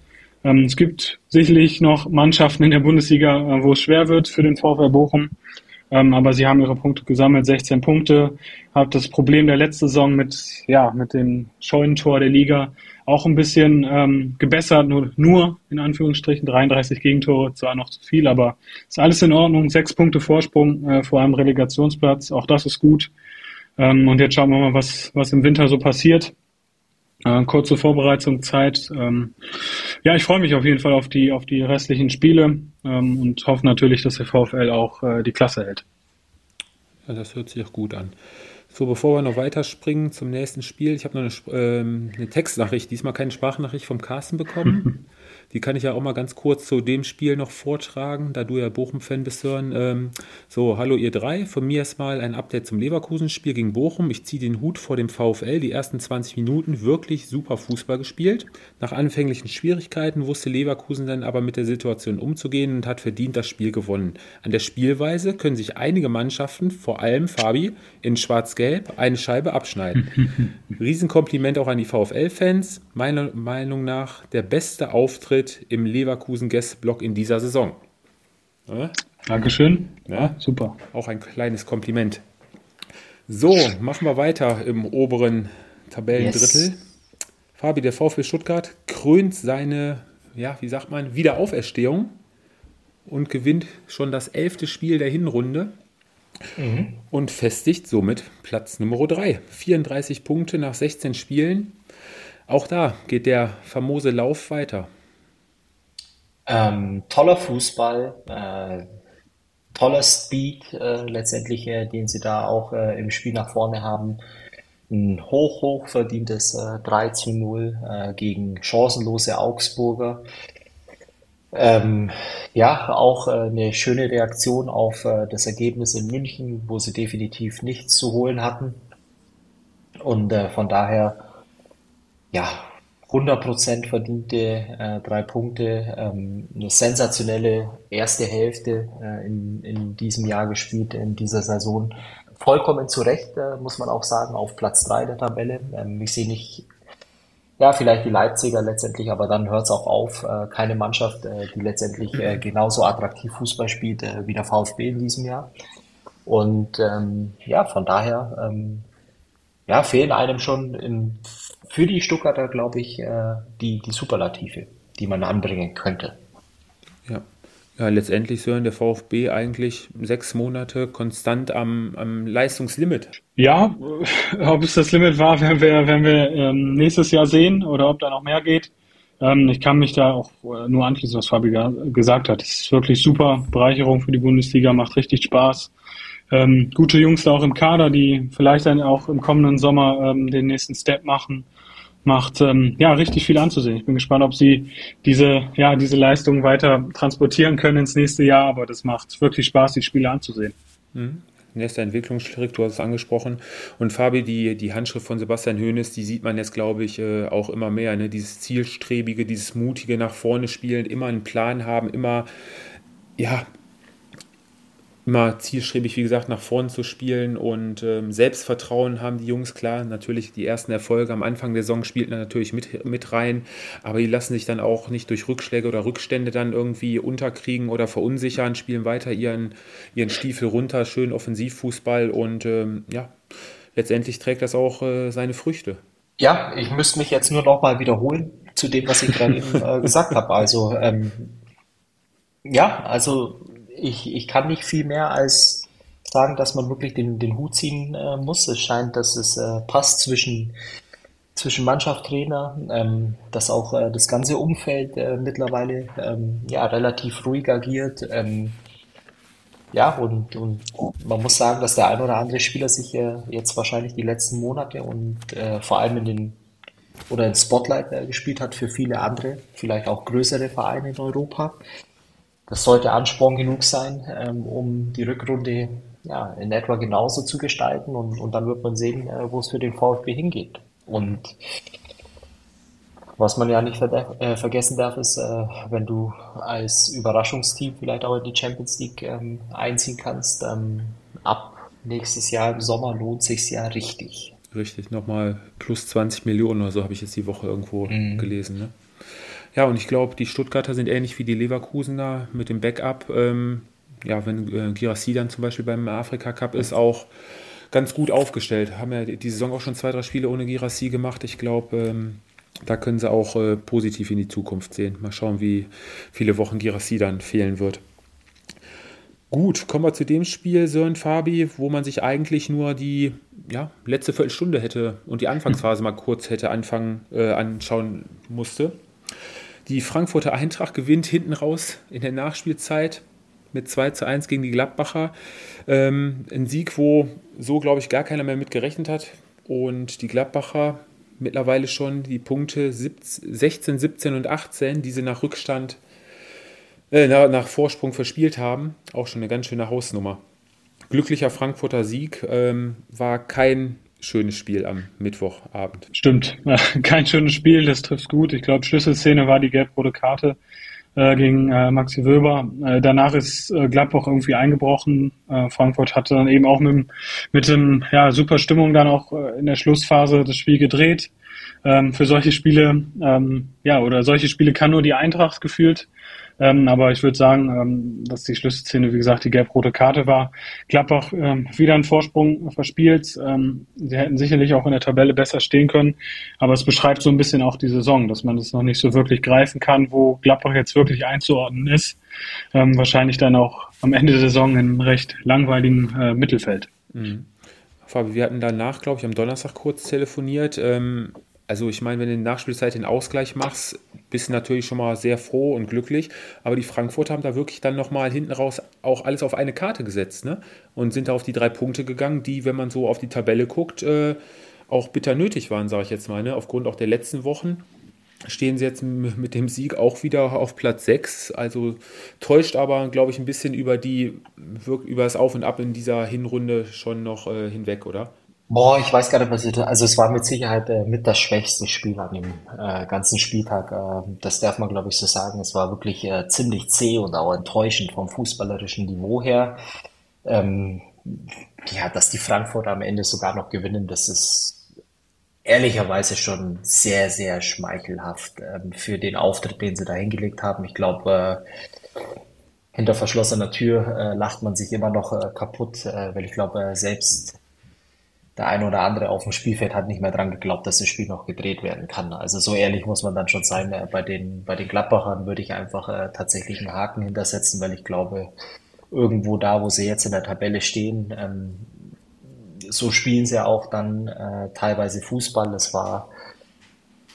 Es gibt sicherlich noch Mannschaften in der Bundesliga, äh, wo es schwer wird für den VfL Bochum. Ähm, aber sie haben ihre Punkte gesammelt, 16 Punkte. Hat das Problem der letzten Saison mit, ja, mit dem Scheunentor der Liga auch ein bisschen ähm, gebessert. Nur, nur in Anführungsstrichen 33 Gegentore, zwar noch zu viel, aber ist alles in Ordnung. Sechs Punkte Vorsprung äh, vor einem Relegationsplatz, auch das ist gut. Ähm, und jetzt schauen wir mal, was, was im Winter so passiert. Äh, kurze Vorbereitungszeit. Ähm, ja, ich freue mich auf jeden Fall auf die, auf die restlichen Spiele ähm, und hoffe natürlich, dass der VfL auch äh, die Klasse hält. Ja, das hört sich auch gut an. So, bevor wir noch weiterspringen zum nächsten Spiel, ich habe noch eine, ähm, eine, Textnachricht, diesmal keine Sprachnachricht vom Carsten bekommen. Die kann ich ja auch mal ganz kurz zu dem Spiel noch vortragen, da du ja Bochum-Fan bist, Sören. Ähm, so, hallo ihr drei. Von mir erstmal ein Update zum Leverkusen-Spiel gegen Bochum. Ich ziehe den Hut vor dem VfL. Die ersten 20 Minuten wirklich super Fußball gespielt. Nach anfänglichen Schwierigkeiten wusste Leverkusen dann aber mit der Situation umzugehen und hat verdient das Spiel gewonnen. An der Spielweise können sich einige Mannschaften, vor allem Fabi, in Schwarz-Gelb eine Scheibe abschneiden. Riesenkompliment auch an die VfL-Fans. Meiner Meinung nach der beste Auftritt Auftritt im Leverkusen Guest-Block in dieser Saison. Ja? Dankeschön. Ja, super. Auch ein kleines Kompliment. So, machen wir weiter im oberen Tabellendrittel. Yes. Fabi, der VfB Stuttgart krönt seine, ja, wie sagt man, Wiederauferstehung und gewinnt schon das elfte Spiel der Hinrunde mhm. und festigt somit Platz Nummer 3. 34 Punkte nach 16 Spielen. Auch da geht der famose Lauf weiter. Ähm, toller Fußball, äh, toller Speed äh, letztendlich, äh, den sie da auch äh, im Spiel nach vorne haben. Ein hoch, hoch verdientes äh, 3 zu 0 äh, gegen chancenlose Augsburger. Ähm, ja, auch äh, eine schöne Reaktion auf das Ergebnis in München, wo sie definitiv nichts zu holen hatten. Und von daher, ja, 100% verdiente äh, drei Punkte, ähm, eine sensationelle erste Hälfte äh, in, in diesem Jahr gespielt, in dieser Saison. Vollkommen zu Recht, äh, muss man auch sagen, auf Platz drei der Tabelle. Ähm, ich sehe nicht, ja, vielleicht die Leipziger letztendlich, aber dann hört es auch auf. Äh, keine Mannschaft, äh, die letztendlich äh, genauso attraktiv Fußball spielt äh, wie der VfB in diesem Jahr. Und ähm, ja, von daher ähm, ja, fehlen einem schon im für die Stuttgarter, glaube ich, äh, die, die Superlative, die man anbringen könnte. Ja. Ja, letztendlich sollen der VfB eigentlich sechs Monate konstant am, am Leistungslimit. Ja, ob es das Limit war, werden wir, werden wir ähm, nächstes Jahr sehen oder ob da noch mehr geht. Ähm, ich kann mich da auch äh, nur anschließen, was Fabi gesagt hat. Es ist wirklich super. Bereicherung für die Bundesliga, macht richtig Spaß. Ähm, gute Jungs da auch im Kader, die vielleicht dann auch im kommenden Sommer ähm, den nächsten Step machen macht ähm, ja richtig viel anzusehen. Ich bin gespannt, ob sie diese ja diese Leistung weiter transportieren können ins nächste Jahr, aber das macht wirklich Spaß, die Spiele anzusehen. Mhm. Nächster Entwicklungsschritt, du hast es angesprochen. Und Fabi, die, die Handschrift von Sebastian Hoeneß, die sieht man jetzt, glaube ich, äh, auch immer mehr. Ne? Dieses zielstrebige, dieses mutige nach vorne spielen, immer einen Plan haben, immer ja, immer zielstrebig, wie gesagt, nach vorn zu spielen und ähm, Selbstvertrauen haben die Jungs, klar, natürlich die ersten Erfolge am Anfang der Saison spielten dann natürlich mit, mit rein, aber die lassen sich dann auch nicht durch Rückschläge oder Rückstände dann irgendwie unterkriegen oder verunsichern, spielen weiter ihren, ihren Stiefel runter, schön Offensivfußball und ähm, ja, letztendlich trägt das auch äh, seine Früchte. Ja, ich müsste mich jetzt nur noch mal wiederholen zu dem, was ich gerade äh, gesagt habe. Also ähm, ja, also ich, ich kann nicht viel mehr als sagen, dass man wirklich den, den Hut ziehen äh, muss. Es scheint, dass es äh, passt zwischen, zwischen Mannschaft, Trainer, ähm, dass auch äh, das ganze Umfeld äh, mittlerweile ähm, ja, relativ ruhig agiert. Ähm, ja, und, und man muss sagen, dass der ein oder andere Spieler sich äh, jetzt wahrscheinlich die letzten Monate und äh, vor allem in den oder in Spotlight gespielt hat für viele andere, vielleicht auch größere Vereine in Europa das sollte Ansporn genug sein, ähm, um die Rückrunde ja, in etwa genauso zu gestalten und, und dann wird man sehen, äh, wo es für den VfB hingeht. Und was man ja nicht ver äh, vergessen darf, ist, äh, wenn du als Überraschungsteam vielleicht auch in die Champions League ähm, einziehen kannst, ähm, ab nächstes Jahr im Sommer lohnt sich ja richtig. Richtig, nochmal plus 20 Millionen oder so habe ich jetzt die Woche irgendwo mhm. gelesen. Ne? Ja, und ich glaube, die Stuttgarter sind ähnlich wie die Leverkusener mit dem Backup. Ähm, ja, wenn äh, Girassi dann zum Beispiel beim Afrika Cup ist, auch ganz gut aufgestellt. Haben ja die Saison auch schon zwei, drei Spiele ohne Girassi gemacht. Ich glaube, ähm, da können sie auch äh, positiv in die Zukunft sehen. Mal schauen, wie viele Wochen Girassi dann fehlen wird. Gut, kommen wir zu dem Spiel, Sören Fabi, wo man sich eigentlich nur die ja, letzte Viertelstunde hätte und die Anfangsphase mal kurz hätte anfangen, äh, anschauen musste. Die Frankfurter Eintracht gewinnt hinten raus in der Nachspielzeit mit 2 zu 1 gegen die Gladbacher. Ähm, ein Sieg, wo so, glaube ich, gar keiner mehr mit gerechnet hat. Und die Gladbacher mittlerweile schon die Punkte 16, 17 und 18, die sie nach Rückstand, äh, nach Vorsprung verspielt haben. Auch schon eine ganz schöne Hausnummer. Glücklicher Frankfurter Sieg ähm, war kein schönes Spiel am Mittwochabend. Stimmt, kein schönes Spiel, das trifft gut. Ich glaube, Schlüsselszene war die gelb-rote Karte äh, gegen äh, Maxi Wöber. Äh, danach ist äh, Gladbach irgendwie eingebrochen. Äh, Frankfurt hatte dann eben auch mit, mit dem ja, super Stimmung dann auch äh, in der Schlussphase das Spiel gedreht. Ähm, für solche Spiele, ähm, ja, oder solche Spiele kann nur die Eintracht gefühlt. Ähm, aber ich würde sagen, ähm, dass die Schlüsselszene, wie gesagt, die gelb-rote Karte war. Gladbach ähm, wieder einen Vorsprung verspielt. Ähm, sie hätten sicherlich auch in der Tabelle besser stehen können. Aber es beschreibt so ein bisschen auch die Saison, dass man das noch nicht so wirklich greifen kann, wo Gladbach jetzt wirklich einzuordnen ist. Ähm, wahrscheinlich dann auch am Ende der Saison in recht langweiligen äh, Mittelfeld. Mhm. Fabi, wir hatten danach, glaube ich, am Donnerstag kurz telefoniert. Ähm, Also ich meine, wenn du in der Nachspielzeit den Ausgleich machst, bist du natürlich schon mal sehr froh und glücklich. Aber die Frankfurter haben da wirklich dann nochmal hinten raus auch alles auf eine Karte gesetzt ne? und sind da auf die drei Punkte gegangen, die, wenn man so auf die Tabelle guckt, äh, auch bitter nötig waren, sage ich jetzt mal. Ne? Aufgrund auch der letzten Wochen stehen sie jetzt mit dem Sieg auch wieder auf Platz 6. Also täuscht aber, glaube ich, ein bisschen über, die, über das Auf und Ab in dieser Hinrunde schon noch äh, hinweg, oder? Boah, ich weiß gar nicht, was ich, also es war mit Sicherheit äh, mit das schwächste Spiel an dem äh, ganzen Spieltag. Äh, das darf man, glaube ich, so sagen. Es war wirklich äh, ziemlich zäh und auch enttäuschend vom fußballerischen Niveau her. Ähm, ja, dass die Frankfurter am Ende sogar noch gewinnen, das ist ehrlicherweise schon sehr, sehr schmeichelhaft ähm, für den Auftritt, den sie da hingelegt haben. Ich glaube, äh, hinter verschlossener Tür äh, lacht man sich immer noch äh, kaputt, äh, weil ich glaube, äh, selbst der eine oder andere auf dem Spielfeld hat nicht mehr dran geglaubt, dass das Spiel noch gedreht werden kann. Also so ehrlich muss man dann schon sein. Äh, bei den, bei den Gladbachern würde ich einfach äh, tatsächlich einen Haken hintersetzen, weil ich glaube, irgendwo da, wo sie jetzt in der Tabelle stehen, ähm, so spielen sie auch dann äh, teilweise Fußball. Es war,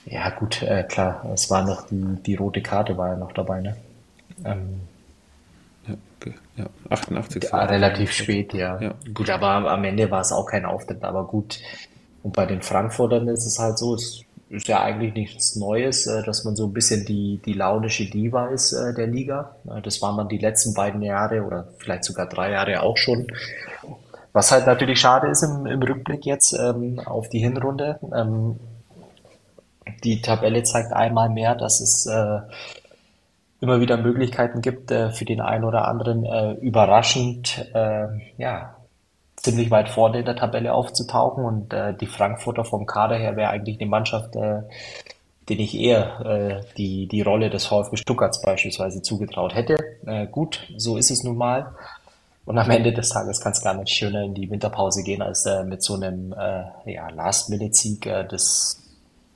ja gut, äh, klar, es war noch die, die rote Karte war ja noch dabei, ne? Ähm, ja, 88. Ja, relativ spät, ja. ja. Gut, aber am Ende war es auch kein Auftritt, aber gut. Und bei den Frankfurtern ist es halt so, es ist ja eigentlich nichts Neues, äh, dass man so ein bisschen die, die launische Diva ist äh, der Liga. Das war man die letzten beiden Jahre oder vielleicht sogar drei Jahre auch schon. Was halt natürlich schade ist im, im Rückblick jetzt ähm, auf die Hinrunde. Ähm, die Tabelle zeigt einmal mehr, dass es äh, immer wieder Möglichkeiten gibt, äh, für den einen oder anderen äh, überraschend äh, ja, ziemlich weit vorne in der Tabelle aufzutauchen. Und äh, die Frankfurter vom Kader her wäre eigentlich eine Mannschaft, äh, den ich eher äh, die, die Rolle des VfB Stuttgarts beispielsweise zugetraut hätte. Äh, gut, so ist es nun mal. Und am Ende des Tages kann es gar nicht schöner in die Winterpause gehen, als äh, mit so einem äh, ja, Last-Minute-Sieg. Äh, das,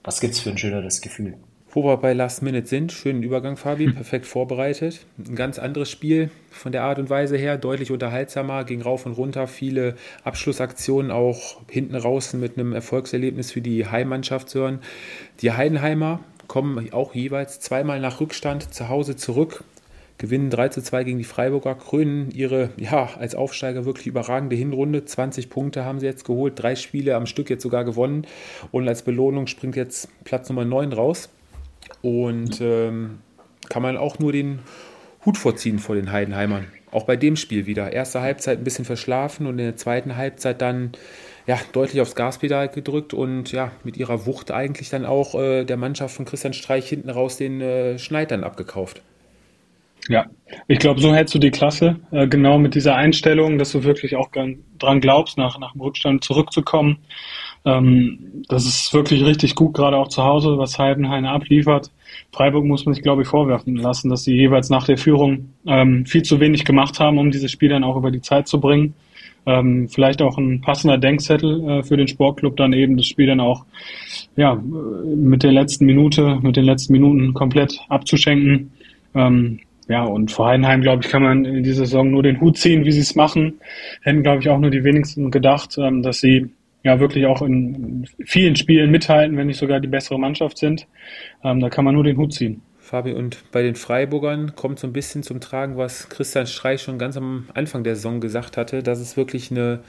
was gibt's für ein schöneres Gefühl? Wo wir bei Last Minute sind, schönen Übergang, Fabi, perfekt vorbereitet. Ein ganz anderes Spiel von der Art und Weise her, deutlich unterhaltsamer, ging rauf und runter, viele Abschlussaktionen auch hinten raus mit einem Erfolgserlebnis für die Heimmannschaft zu hören. Die Heidenheimer kommen auch jeweils zweimal nach Rückstand zu Hause zurück, gewinnen 3 zu 2 gegen die Freiburger, krönen ihre, ja, als Aufsteiger wirklich überragende Hinrunde. 20 Punkte haben sie jetzt geholt, drei Spiele am Stück jetzt sogar gewonnen und als Belohnung springt jetzt Platz Nummer 9 raus. Und ähm, kann man auch nur den Hut vorziehen vor den Heidenheimern. Auch bei dem Spiel wieder. Erste Halbzeit ein bisschen verschlafen und in der zweiten Halbzeit dann ja, deutlich aufs Gaspedal gedrückt und ja, mit ihrer Wucht eigentlich dann auch äh, der Mannschaft von Christian Streich hinten raus den äh, Schneidern abgekauft. Ja, ich glaube, so hältst du die Klasse, äh, genau mit dieser Einstellung, dass du wirklich auch dran glaubst, nach, nach dem Rückstand zurückzukommen. Ähm, das ist wirklich richtig gut, gerade auch zu Hause, was Heidenheim abliefert. Freiburg muss man sich, glaube ich, vorwerfen lassen, dass sie jeweils nach der Führung ähm, viel zu wenig gemacht haben, um dieses Spiel dann auch über die Zeit zu bringen. Ähm, vielleicht auch ein passender Denkzettel äh, für den Sportclub, dann eben das Spiel dann auch ja, mit der letzten Minute, mit den letzten Minuten komplett abzuschenken. Ähm, ja, und vor Heidenheim, glaube ich, kann man in dieser Saison nur den Hut ziehen, wie sie es machen. Hätten, glaube ich, auch nur die wenigsten gedacht, ähm, dass sie ja wirklich auch in vielen Spielen mithalten, wenn nicht sogar die bessere Mannschaft sind. Ähm, da kann man nur den Hut ziehen. Fabi, und bei den Freiburgern kommt so ein bisschen zum Tragen, was Christian Streich schon ganz am Anfang der Saison gesagt hatte, dass es wirklich eine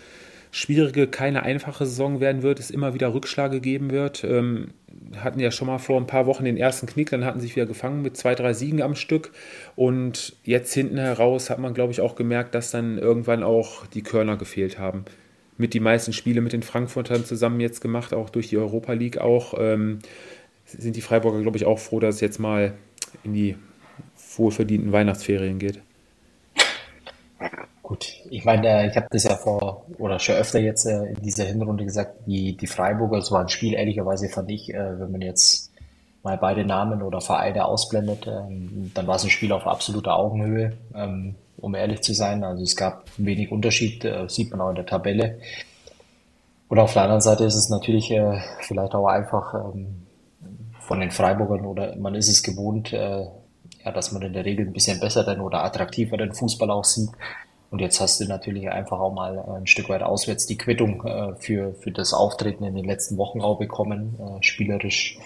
schwierige, keine einfache Saison werden wird, es immer wieder Rückschläge geben wird. Ähm, hatten ja schon mal vor ein paar Wochen den ersten Knick, dann hatten sich wieder gefangen mit zwei, drei Siegen am Stück. Und jetzt hinten heraus hat man, glaube ich, auch gemerkt, dass dann irgendwann auch die Körner gefehlt haben mit die meisten Spiele mit den Frankfurtern zusammen jetzt gemacht, auch durch die Europa League auch. Ähm, sind die Freiburger, glaube ich, auch froh, dass es jetzt mal in die wohlverdienten Weihnachtsferien geht. Gut, ich meine, äh, ich habe das ja vor oder schon öfter jetzt äh, in dieser Hinrunde gesagt, die, die Freiburger, so ein Spiel ehrlicherweise fand ich, äh, wenn man jetzt mal beide Namen oder Vereine ausblendet, ähm, dann war es ein Spiel auf absoluter Augenhöhe. Um ehrlich zu sein. Also es gab wenig Unterschied, äh, sieht man auch in der Tabelle. Und auf der anderen Seite ist es natürlich äh, vielleicht auch einfach ähm, von den Freiburgern oder man ist es gewohnt, äh, ja, dass man in der Regel ein bisschen besser denn oder attraktiver den Fußball auch sieht. Und jetzt hast du natürlich einfach auch mal ein Stück weit auswärts die Quittung äh, für, für das Auftreten in den letzten Wochen auch bekommen. Äh, spielerisch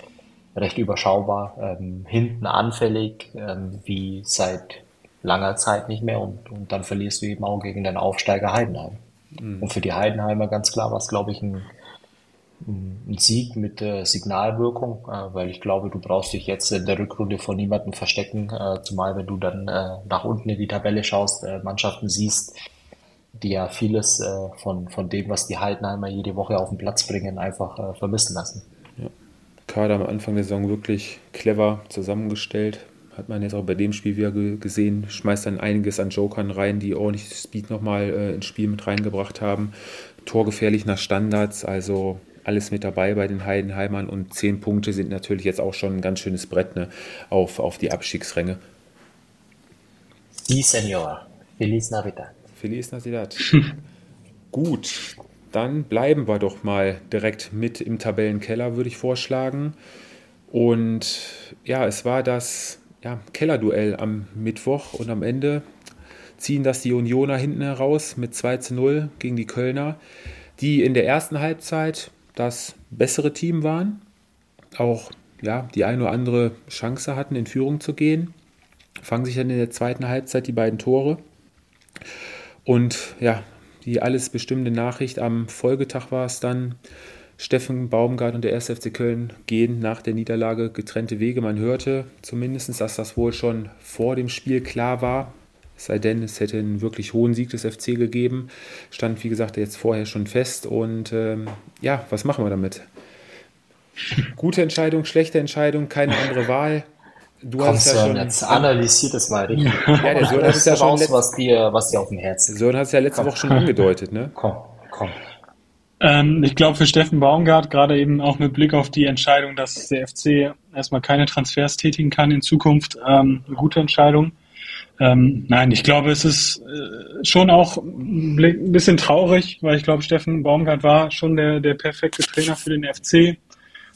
recht überschaubar, ähm, hinten anfällig, ähm, wie seit langer Zeit nicht mehr. Und, und dann verlierst du eben auch gegen den Aufsteiger Heidenheim. Mhm. Und für die Heidenheimer ganz klar war es, glaube ich, ein, ein Sieg mit äh, Signalwirkung, äh, weil ich glaube, du brauchst dich jetzt in der Rückrunde vor niemandem verstecken, äh, zumal wenn du dann äh, nach unten in die Tabelle schaust, äh, Mannschaften siehst, die ja vieles äh, von, von dem, was die Heidenheimer jede Woche auf den Platz bringen, einfach vermissen lassen. Ja. Kader am Anfang der Saison wirklich clever zusammengestellt. Hat man jetzt auch bei dem Spiel wieder gesehen, schmeißt dann einiges an Jokern rein, die ordentlich Speed nochmal äh, ins Spiel mit reingebracht haben. Torgefährlich nach Standards, also alles mit dabei bei den Heidenheimern und zehn Punkte sind natürlich jetzt auch schon ein ganz schönes Brett ne, auf, auf die Abstiegsränge. Sí, Senor. Feliz Navidad. Feliz Navidad. Gut, dann bleiben wir doch mal direkt mit im Tabellenkeller, würde ich vorschlagen. Und ja, es war das ja, Kellerduell am Mittwoch und am Ende ziehen das die Unioner hinten heraus mit 2 zu 0 gegen die Kölner, die in der ersten Halbzeit das bessere Team waren, auch ja, die eine oder andere Chance hatten, in Führung zu gehen, fangen sich dann in der zweiten Halbzeit die beiden Tore. Und ja, die alles bestimmende Nachricht am Folgetag war es dann, Steffen Baumgart und der 1. FC Köln gehen nach der Niederlage getrennte Wege. Man hörte zumindest, dass das wohl schon vor dem Spiel klar war. Es sei denn, es hätte einen wirklich hohen Sieg des FC gegeben. Stand, wie gesagt, jetzt vorher schon fest. Und ähm, ja, was machen wir damit? Gute Entscheidung, schlechte Entscheidung, keine andere Wahl. Du Komm, hast ja schon, jetzt analysiert das mal richtig. ja, der Sören hat es ja schon raus, was dir, was dir auf dem Herzen Sören hat es ja letzte Komm. Woche schon angedeutet, ne? Komm, komm. Ähm, ich glaube für Steffen Baumgart, gerade eben auch mit Blick auf die Entscheidung, dass der FC erstmal keine Transfers tätigen kann in Zukunft, ähm, eine gute Entscheidung. Ähm, nein, ich glaube, es ist äh, schon auch ein bisschen traurig, weil ich glaube, Steffen Baumgart war schon der, der perfekte Trainer für den FC,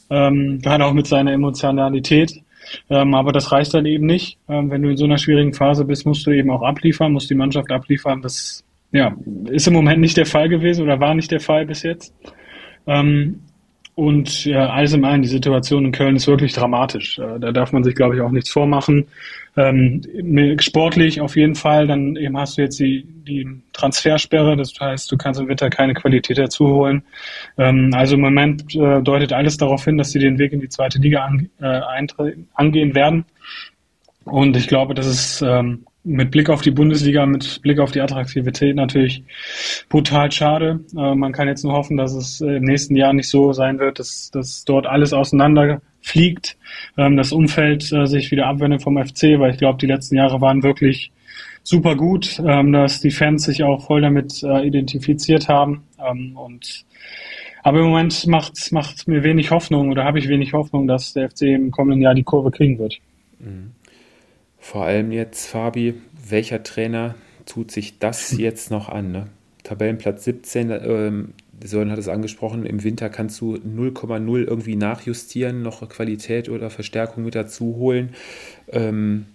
ähm, gerade auch mit seiner Emotionalität. Ähm, aber das reicht dann eben nicht. Ähm, wenn du in so einer schwierigen Phase bist, musst du eben auch abliefern, musst die Mannschaft abliefern. Das ja, ist im Moment nicht der Fall gewesen oder war nicht der Fall bis jetzt. Ähm, und ja, alles in allem, die Situation in Köln ist wirklich dramatisch. Äh, da darf man sich, glaube ich, auch nichts vormachen. Ähm, sportlich auf jeden Fall, dann eben hast du jetzt die, die Transfersperre, das heißt, du kannst im Winter keine Qualität dazu holen. Ähm, also im Moment äh, deutet alles darauf hin, dass sie den Weg in die zweite Liga an, äh, angehen werden. Und ich glaube, das ist ähm, mit Blick auf die Bundesliga, mit Blick auf die Attraktivität natürlich brutal schade. Äh, man kann jetzt nur hoffen, dass es äh, im nächsten Jahr nicht so sein wird, dass, dass dort alles auseinanderfliegt, ähm, das Umfeld äh, sich wieder abwendet vom FC, weil ich glaube, die letzten Jahre waren wirklich super gut, ähm, dass die Fans sich auch voll damit äh, identifiziert haben. Ähm, und aber im Moment macht macht mir wenig Hoffnung oder habe ich wenig Hoffnung, dass der FC im kommenden Jahr die Kurve kriegen wird. Mhm. Vor allem jetzt, Fabi, welcher Trainer tut sich das jetzt noch an? Ne? Tabellenplatz 17, ähm, Sören hat es angesprochen, im Winter kannst du 0,0 irgendwie nachjustieren, noch Qualität oder Verstärkung mit dazu holen. Ähm,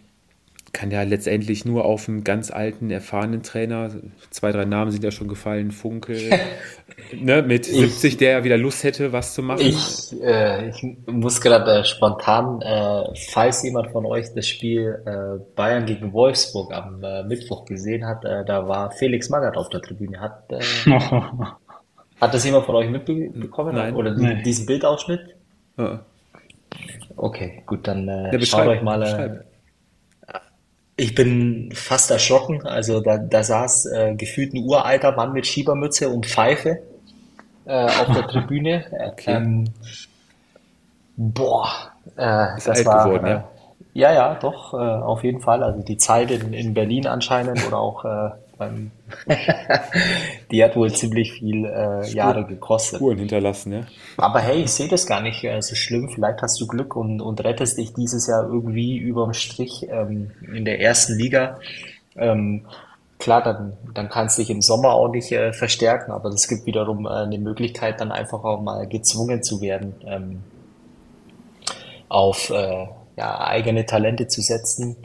kann ja letztendlich nur auf einen ganz alten, erfahrenen Trainer, zwei, drei Namen sind ja schon gefallen, Funkel, ne, mit ich, 70, der ja wieder Lust hätte, was zu machen. Ich, äh, ich muss gerade äh, spontan, äh, falls jemand von euch das Spiel äh, Bayern gegen Wolfsburg am äh, Mittwoch gesehen hat, äh, da war Felix Magath auf der Tribüne. Hat, hat das jemand von euch mitbekommen? Nein. Oder nee. diesen Bildausschnitt? Ja. Okay, gut, dann äh, schaut euch mal ich bin fast erschrocken. Also da, da saß äh, gefühlt ein uralter Mann mit Schiebermütze und Pfeife äh, auf der Tribüne. Okay. Ähm, boah, äh, Ist das alt war, geworden, ja? Ja, ja, doch, äh, auf jeden Fall. Also die Zeit in, in Berlin anscheinend oder auch äh, beim die hat wohl ziemlich viel äh, Jahre gekostet. Spuren hinterlassen, ja. Aber hey, ich sehe das gar nicht äh, so schlimm. Vielleicht hast du Glück und, und rettest dich dieses Jahr irgendwie überm Strich ähm, in der ersten Liga. Ähm, klar, dann, dann kannst du dich im Sommer auch nicht äh, verstärken, aber es gibt wiederum äh, eine Möglichkeit, dann einfach auch mal gezwungen zu werden, ähm, auf äh, ja, eigene Talente zu setzen.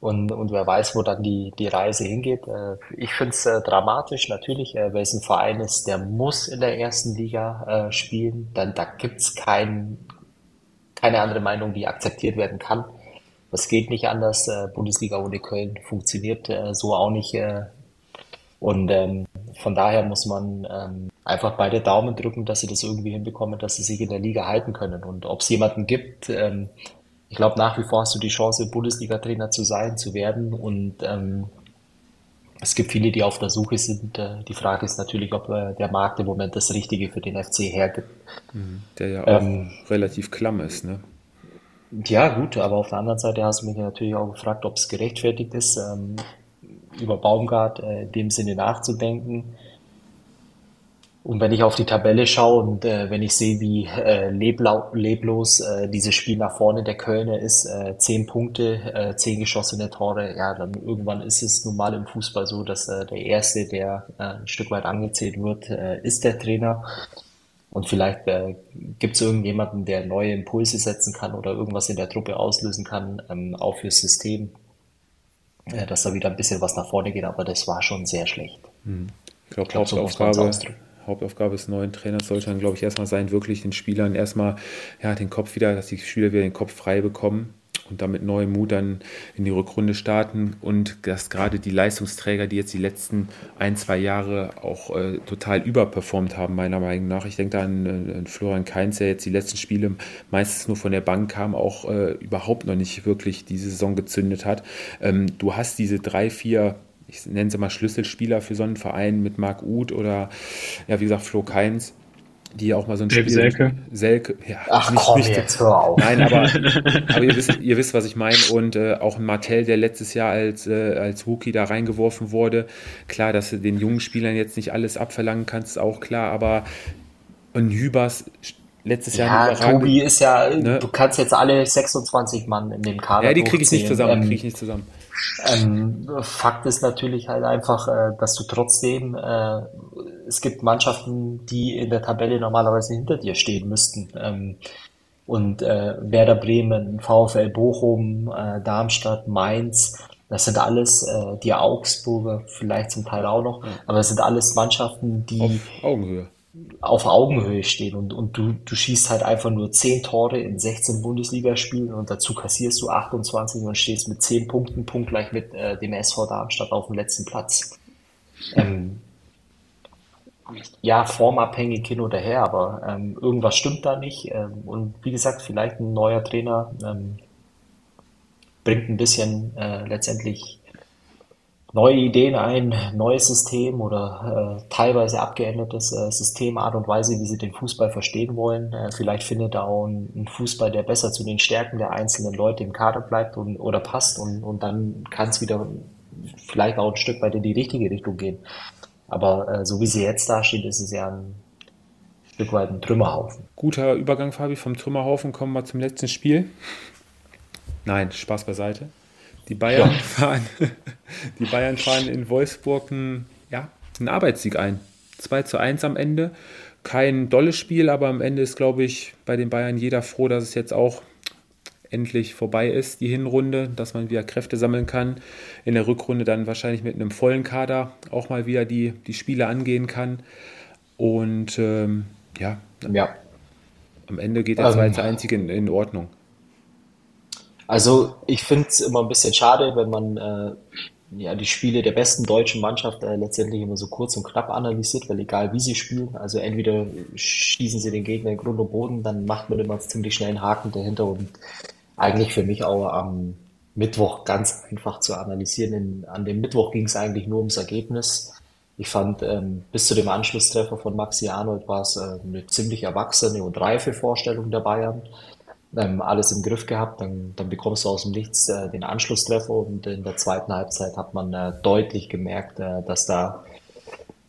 Und, und wer weiß, wo dann die, die Reise hingeht. Äh, ich finde es äh, dramatisch, natürlich, äh, weil es ein Verein ist, der muss in der ersten Liga spielen. Dann, da gibt's kein, keine andere Meinung, die akzeptiert werden kann. Das geht nicht anders. Bundesliga ohne Köln funktioniert so auch nicht. Und ähm, von daher muss man ähm, einfach beide Daumen drücken, dass sie das irgendwie hinbekommen, dass sie sich in der Liga halten können. Und ob es jemanden gibt, ähm, ich glaube, nach wie vor hast du die Chance, Bundesliga-Trainer zu sein, zu werden. Und ähm, es gibt viele, die auf der Suche sind. Äh, die Frage ist natürlich, ob äh, der Markt im Moment das Richtige für den FC hergibt. Mhm. Der ja auch ähm, relativ klamm ist, ne? Ja, gut, aber auf der anderen Seite hast du mich natürlich auch gefragt, ob es gerechtfertigt ist, ähm, über Baumgart äh, in dem Sinne nachzudenken. Und wenn ich auf die Tabelle schaue und äh, wenn ich sehe, wie äh, leblau, leblos äh, dieses Spiel nach vorne der Kölner ist, äh, zehn Punkte, äh, zehn geschossene Tore, ja, dann irgendwann ist es nun mal im Fußball so, dass äh, der Erste, der äh, ein Stück weit angezählt wird, äh, ist der Trainer. Und vielleicht äh, gibt es irgendjemanden, der neue Impulse setzen kann oder irgendwas in der Truppe auslösen kann, ähm, auch fürs System, äh, dass da wieder ein bisschen was nach vorne geht. Aber das war schon sehr schlecht. Hm. Ich glaube, glaub, so Hauptaufgabe, Hauptaufgabe des neuen Trainers sollte dann, glaube ich, erstmal sein, wirklich den Spielern erstmal ja, den Kopf wieder, dass die Spieler wieder den Kopf frei bekommen und damit neuem Mut dann in die Rückrunde starten und dass gerade die Leistungsträger, die jetzt die letzten ein, zwei Jahre auch äh, total überperformt haben, meiner Meinung nach. Ich denke da an, äh, an Florian Kainz, der jetzt die letzten Spiele meistens nur von der Bank kam, auch äh, überhaupt noch nicht wirklich diese Saison gezündet hat. Ähm, du hast diese drei, vier ich nenne sie mal Schlüsselspieler für so einen Verein mit Marc Uth oder ja, wie gesagt, Flo Keins, die auch mal so ein Spiel. Selke. Selke, ja. Ach nicht, komm, nicht, jetzt hör auf. Nein, aber, aber ihr, wisst, ihr wisst, was ich meine. Und äh, auch ein Martell, der letztes Jahr als, äh, als Rookie da reingeworfen wurde. Klar, dass du den jungen Spielern jetzt nicht alles abverlangen kannst, ist auch klar, aber ein Hübers letztes Jahr. Ja, Tobi ist ja, ne? du kannst jetzt alle 26 Mann in dem Kader. Ja, die kriege ich nicht zusammen, ähm, kriege ich nicht zusammen. Ähm, Fakt ist natürlich halt einfach, äh, dass du trotzdem, äh, es gibt Mannschaften, die in der Tabelle normalerweise hinter dir stehen müssten. Ähm, und äh, Werder Bremen, VfL Bochum, äh, Darmstadt, Mainz, das sind alles äh, die Augsburger, vielleicht zum Teil auch noch, aber es sind alles Mannschaften, die auf Augenhöhe auf Augenhöhe stehen und, und du, du schießt halt einfach nur 10 Tore in 16 Bundesligaspielen und dazu kassierst du 28 und stehst mit 10 Punkten punktgleich mit äh, dem SV Darmstadt auf dem letzten Platz. Ähm, ja, formabhängig hin oder her, aber ähm, irgendwas stimmt da nicht. Ähm, und wie gesagt, vielleicht ein neuer Trainer ähm, bringt ein bisschen äh, letztendlich neue Ideen ein, neues System oder äh, teilweise abgeändertes äh, System, Art und Weise, wie sie den Fußball verstehen wollen. Äh, vielleicht findet er auch ein, ein, Fußball, der besser zu den Stärken der einzelnen Leute im Kader bleibt und, oder passt und, und dann kann es wieder vielleicht auch ein Stück weit in die richtige Richtung gehen. Aber äh, so wie sie jetzt dasteht, ist es ja ein Stück weit ein Trümmerhaufen. Guter Übergang, Fabi, vom Trümmerhaufen kommen wir zum letzten Spiel. Nein, Spaß beiseite. Die Bayern, ja. fahren, die Bayern fahren in Wolfsburg einen, ja, einen Arbeitssieg ein. 2 zu 1 am Ende. Kein dolles Spiel, aber am Ende ist, glaube ich, bei den Bayern jeder froh, dass es jetzt auch endlich vorbei ist, die Hinrunde, dass man wieder Kräfte sammeln kann. In der Rückrunde dann wahrscheinlich mit einem vollen Kader auch mal wieder die, die Spiele angehen kann. Und ähm, ja, ja, am Ende geht der 2 ähm, zu 1 in, in Ordnung. Also ich finde es immer ein bisschen schade, wenn man äh, ja, die Spiele der besten deutschen Mannschaft äh, letztendlich immer so kurz und knapp analysiert, weil egal wie sie spielen, also entweder schießen sie den Gegner in Grund und Boden, dann macht man immer ziemlich schnell einen Haken dahinter und eigentlich für mich auch am Mittwoch ganz einfach zu analysieren. In, an dem Mittwoch ging es eigentlich nur ums Ergebnis. Ich fand, ähm, bis zu dem Anschlusstreffer von Maxi Arnold war es äh, eine ziemlich erwachsene und reife Vorstellung der Bayern ähm, alles im Griff gehabt, dann, dann bekommst du aus dem Nichts äh, den Anschlusstreffer und in der zweiten Halbzeit hat man äh, deutlich gemerkt, äh, dass da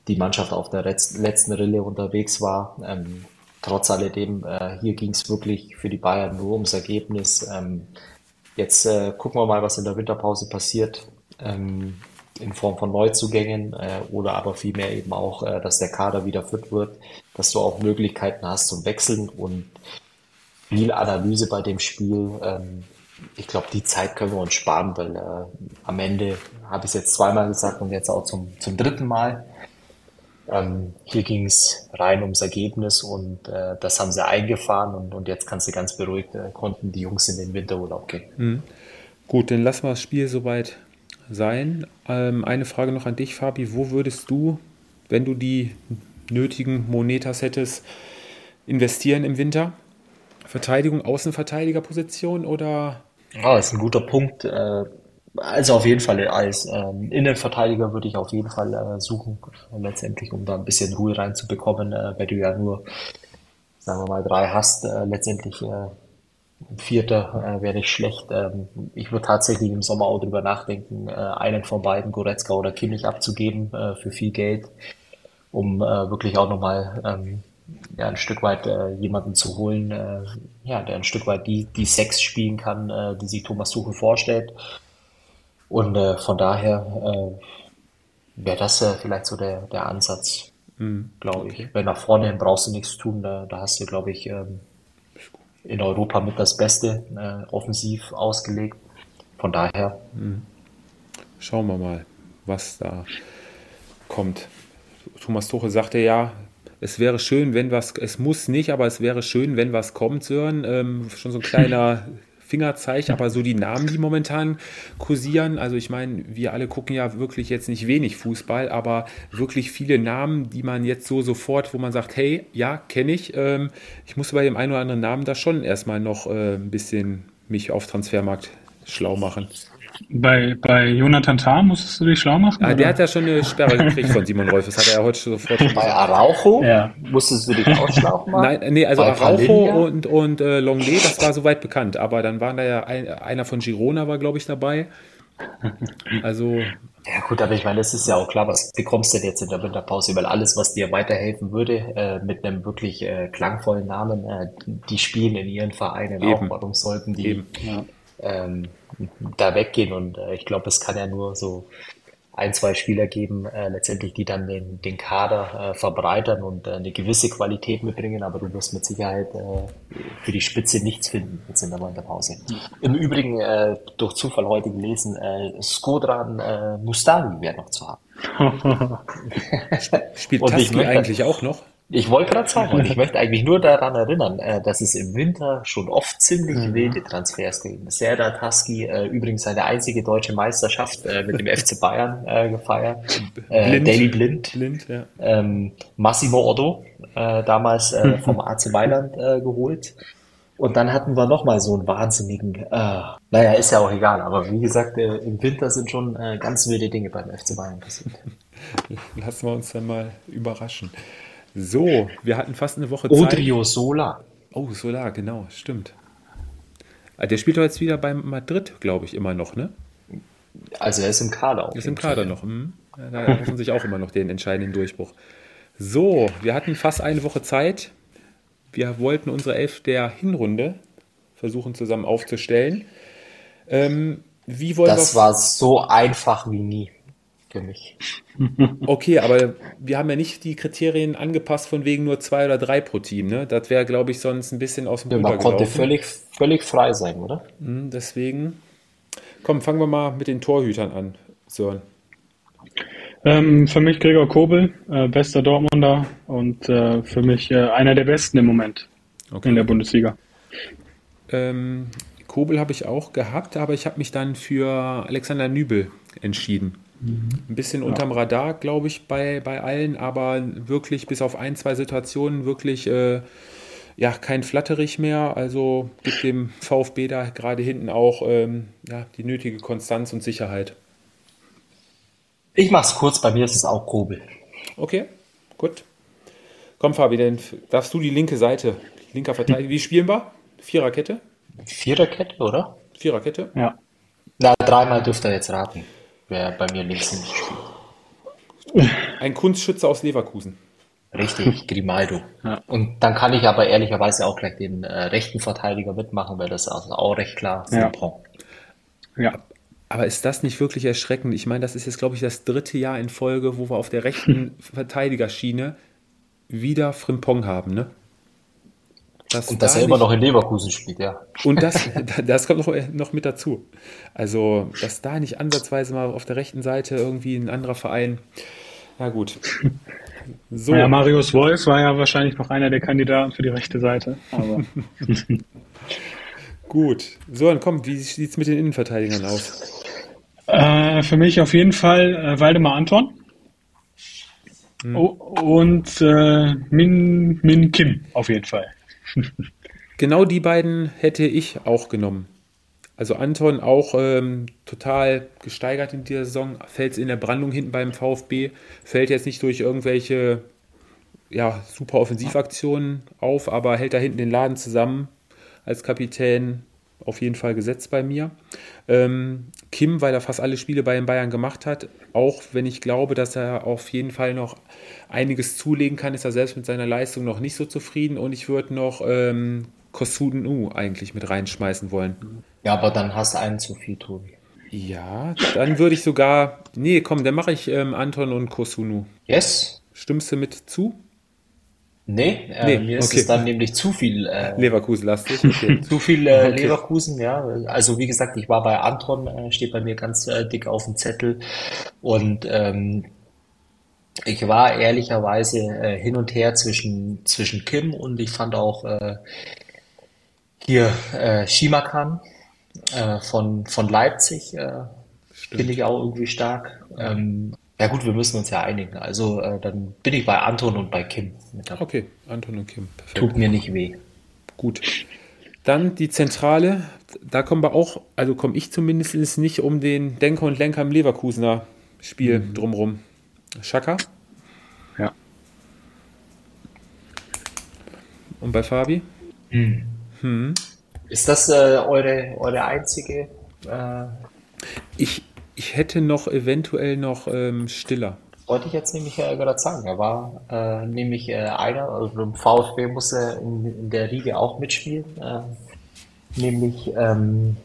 die Mannschaft auf der letzten Rille unterwegs war. Ähm, trotz alledem, äh, hier ging es wirklich für die Bayern nur ums Ergebnis. Ähm, jetzt äh, gucken wir mal, was in der Winterpause passiert. Ähm, in Form von Neuzugängen äh, oder aber vielmehr eben auch, dass der Kader wieder fit wird, dass du auch Möglichkeiten hast zum Wechseln und viel Analyse bei dem Spiel. Ähm, ich glaube, die Zeit können wir uns sparen, weil äh, am Ende habe ich es jetzt zweimal gesagt und jetzt auch zum, zum dritten Mal. Ähm, hier ging es rein ums Ergebnis und äh, das haben sie eingefahren und, und jetzt kannst du ganz beruhigt, äh, konnten die Jungs in den Winterurlaub gehen. Mhm. Gut, dann lassen wir das Spiel soweit sein. Ähm, eine Frage noch an dich, Fabi. Wo würdest du, wenn du die nötigen Monetas hättest, investieren im Winter? Verteidigung, Außenverteidigerposition oder? Ja, das ist ein guter Punkt. Äh, also auf jeden Fall als ähm, Innenverteidiger würde ich auf jeden Fall äh, suchen, letztendlich, um da ein bisschen Ruhe reinzubekommen, äh, weil du ja nur, sagen wir mal, drei hast, äh, letztendlich äh, Vierter äh, wäre nicht schlecht. Ähm, ich würde tatsächlich im Sommer auch drüber nachdenken, äh, einen von beiden, Goretzka oder Kimmich, abzugeben äh, für viel Geld, um äh, wirklich auch nochmal ähm, ja, ein Stück weit äh, jemanden zu holen, äh, ja, der ein Stück weit die, die Sex spielen kann, äh, die sich Thomas Tuchel vorstellt. Und äh, von daher äh, wäre das äh, vielleicht so der, der Ansatz, mhm. glaube ich. Weil nach vorne hin brauchst du nichts tun, da, da hast du, glaube ich, ähm, in Europa mit das Beste offensiv ausgelegt. Von daher. Mhm. Schauen wir mal, was da kommt. Thomas Tuchel sagte ja, es wäre schön, wenn was, es muss nicht, aber es wäre schön, wenn was kommt, Sören. Ähm, schon so ein kleiner Fingerzeichen, aber so die Namen, die momentan kursieren, also ich meine, wir alle gucken ja wirklich jetzt nicht wenig Fußball, aber wirklich viele Namen, die man jetzt so sofort, wo man sagt, hey, ja, kenne ich. Ähm, ich muss bei dem einen oder anderen Namen da schon erstmal noch äh, ein bisschen mich auf Transfermarkt schlau machen. Bei, bei Jonathan Tah musstest du dich schlau machen? Ah, der hat ja schon eine Sperre gekriegt von Simon Rolf. Das hat er ja heute sofort schon Bei Araujo ja. musstest du dich auch schlau machen? Nein, nee, also bei Araujo und, und äh, Longley, das war soweit bekannt. Aber dann waren da ja ein, einer von Girona war, glaube ich, dabei. Also. Ja gut, aber ich meine, es ist ja auch klar, was bekommst du denn jetzt in der Winterpause? Weil alles, was dir weiterhelfen würde, äh, mit einem wirklich äh, klangvollen Namen, äh, die spielen in ihren Vereinen Eben. auch. Warum sollten die Eben. Ja ähm, da weggehen. Und äh, ich glaube, es kann ja nur so ein, zwei Spieler geben, äh, letztendlich, die dann den, den Kader äh, verbreitern und äh, eine gewisse Qualität mitbringen, aber du wirst mit Sicherheit äh, für die Spitze nichts finden jetzt in der Winterpause. Im Übrigen, äh, durch Zufall heute gelesen, äh, Skodran äh, Mustavi wäre noch zu haben. Spielt Tassi eigentlich auch noch? Ich wollte gerade sagen, und ich möchte eigentlich nur daran erinnern, äh, dass es im Winter schon oft ziemlich mhm. wilde Transfers gibt. Serdar Taski, äh, übrigens seine einzige deutsche Meisterschaft mit dem FC Bayern äh, gefeiert. Blind. Daily Blind. Blind ja. ähm, Massimo Otto, äh, damals äh, vom AC Mailand äh, geholt. Und dann hatten wir nochmal so einen wahnsinnigen, äh, naja, ist ja auch egal, aber wie gesagt, äh, im Winter sind schon äh, ganz wilde Dinge beim FC Bayern passiert. Lassen wir uns dann mal überraschen. So, wir hatten fast eine Woche Zeit. Odrio Sola. Oh, Sola, genau, stimmt. Ah, der spielt doch jetzt wieder bei Madrid, glaube ich, immer noch, ne? Also er ist im Kader. Er ist im Kader noch. Hm. Da hoffen sich auch immer noch den entscheidenden Durchbruch. So, wir hatten fast eine Woche Zeit. Wir wollten unsere Elf der Hinrunde versuchen zusammen aufzustellen. Ähm, wie wollen das war so einfach wie nie für mich. Okay, aber wir haben ja nicht die Kriterien angepasst von wegen nur zwei oder drei pro Team. Ne? Das wäre, glaube ich, sonst ein bisschen aus dem ja, Man konnte völlig, völlig frei sein, oder? Hm, deswegen. Komm, fangen wir mal mit den Torhütern an, Sören. Ähm, für mich Gregor Kobel, äh, bester Dortmunder und äh, für mich äh, einer der besten im Moment okay. in der Bundesliga. Ähm, Kobel habe ich auch gehabt, aber ich habe mich dann für Alexander Nübel entschieden. Ein bisschen unterm Radar, glaube ich, bei, bei allen, aber wirklich bis auf ein, zwei Situationen wirklich äh, ja, kein Flatterich mehr. Also gibt dem VfB da gerade hinten auch ähm, ja, die nötige Konstanz und Sicherheit. Ich mache es kurz, bei mir ist es auch Kobel. Okay, gut. Komm, Fabi, dann darfst du die linke Seite, linker Verteidiger. Wie spielen wir? Viererkette? Viererkette, oder? Viererkette? Ja. Na, dreimal dürft ihr jetzt raten wer bei mir links nicht spielt. Ein Kunstschütze aus Leverkusen. Richtig, Grimaldo. Ja. Und dann kann ich aber ehrlicherweise auch gleich den äh, rechten Verteidiger mitmachen, weil das ist also auch recht klar ja. ja. Aber ist das nicht wirklich erschreckend? Ich meine, das ist jetzt, glaube ich, das dritte Jahr in Folge, wo wir auf der rechten Verteidigerschiene wieder Frimpong haben, ne? Dass und dass da er immer noch in Leverkusen spielt, ja. Und das, das kommt noch, noch mit dazu. Also, dass da nicht ansatzweise mal auf der rechten Seite irgendwie ein anderer Verein. Na gut. So. Ja, Marius Wolf war ja wahrscheinlich noch einer der Kandidaten für die rechte Seite. Aber gut. So, dann kommt, wie sieht es mit den Innenverteidigern aus? Äh, für mich auf jeden Fall äh, Waldemar Anton. Hm. und äh, Min, Min Kim auf jeden Fall. Genau die beiden hätte ich auch genommen. Also Anton auch ähm, total gesteigert in dieser Saison, fällt in der Brandung hinten beim VfB, fällt jetzt nicht durch irgendwelche ja, super Offensivaktionen auf, aber hält da hinten den Laden zusammen als Kapitän, auf jeden Fall gesetzt bei mir. Ähm, Kim, weil er fast alle Spiele bei den Bayern gemacht hat, auch wenn ich glaube, dass er auf jeden Fall noch einiges zulegen kann, ist er selbst mit seiner Leistung noch nicht so zufrieden und ich würde noch ähm, Kosunu eigentlich mit reinschmeißen wollen. Ja, aber dann hast du einen zu viel, Tobi. Ja, dann würde ich sogar. Nee, komm, dann mache ich ähm, Anton und Kosunu. Yes. Stimmst du mit zu? Nee, äh, nee, mir ist okay. es dann nämlich zu viel äh, Leverkusen-lastig. Okay. zu viel äh, okay. Leverkusen, ja. Also wie gesagt, ich war bei Anton, äh, steht bei mir ganz äh, dick auf dem Zettel. Und ähm, ich war ehrlicherweise äh, hin und her zwischen, zwischen Kim und ich fand auch äh, hier äh, Shimakan äh, von, von Leipzig, äh, finde ich auch irgendwie stark. Ähm, ja gut, wir müssen uns ja einigen. Also äh, dann bin ich bei Anton und bei Kim. Okay, Anton und Kim. Perfekt. Tut mir nicht weh. Gut. Dann die Zentrale. Da kommen wir auch, also komme ich zumindest nicht um den Denker und Lenker im Leverkusener Spiel mhm. drumrum. Schaka? Ja. Und bei Fabi? Mhm. Hm. Ist das äh, eure, eure einzige? Äh, ich, ich hätte noch eventuell noch ähm, Stiller. Wollte ich jetzt nämlich äh, gerade sagen. Er war äh, nämlich äh, einer, also im VfB muss er in, in der Riege auch mitspielen. Äh, nämlich, ähm,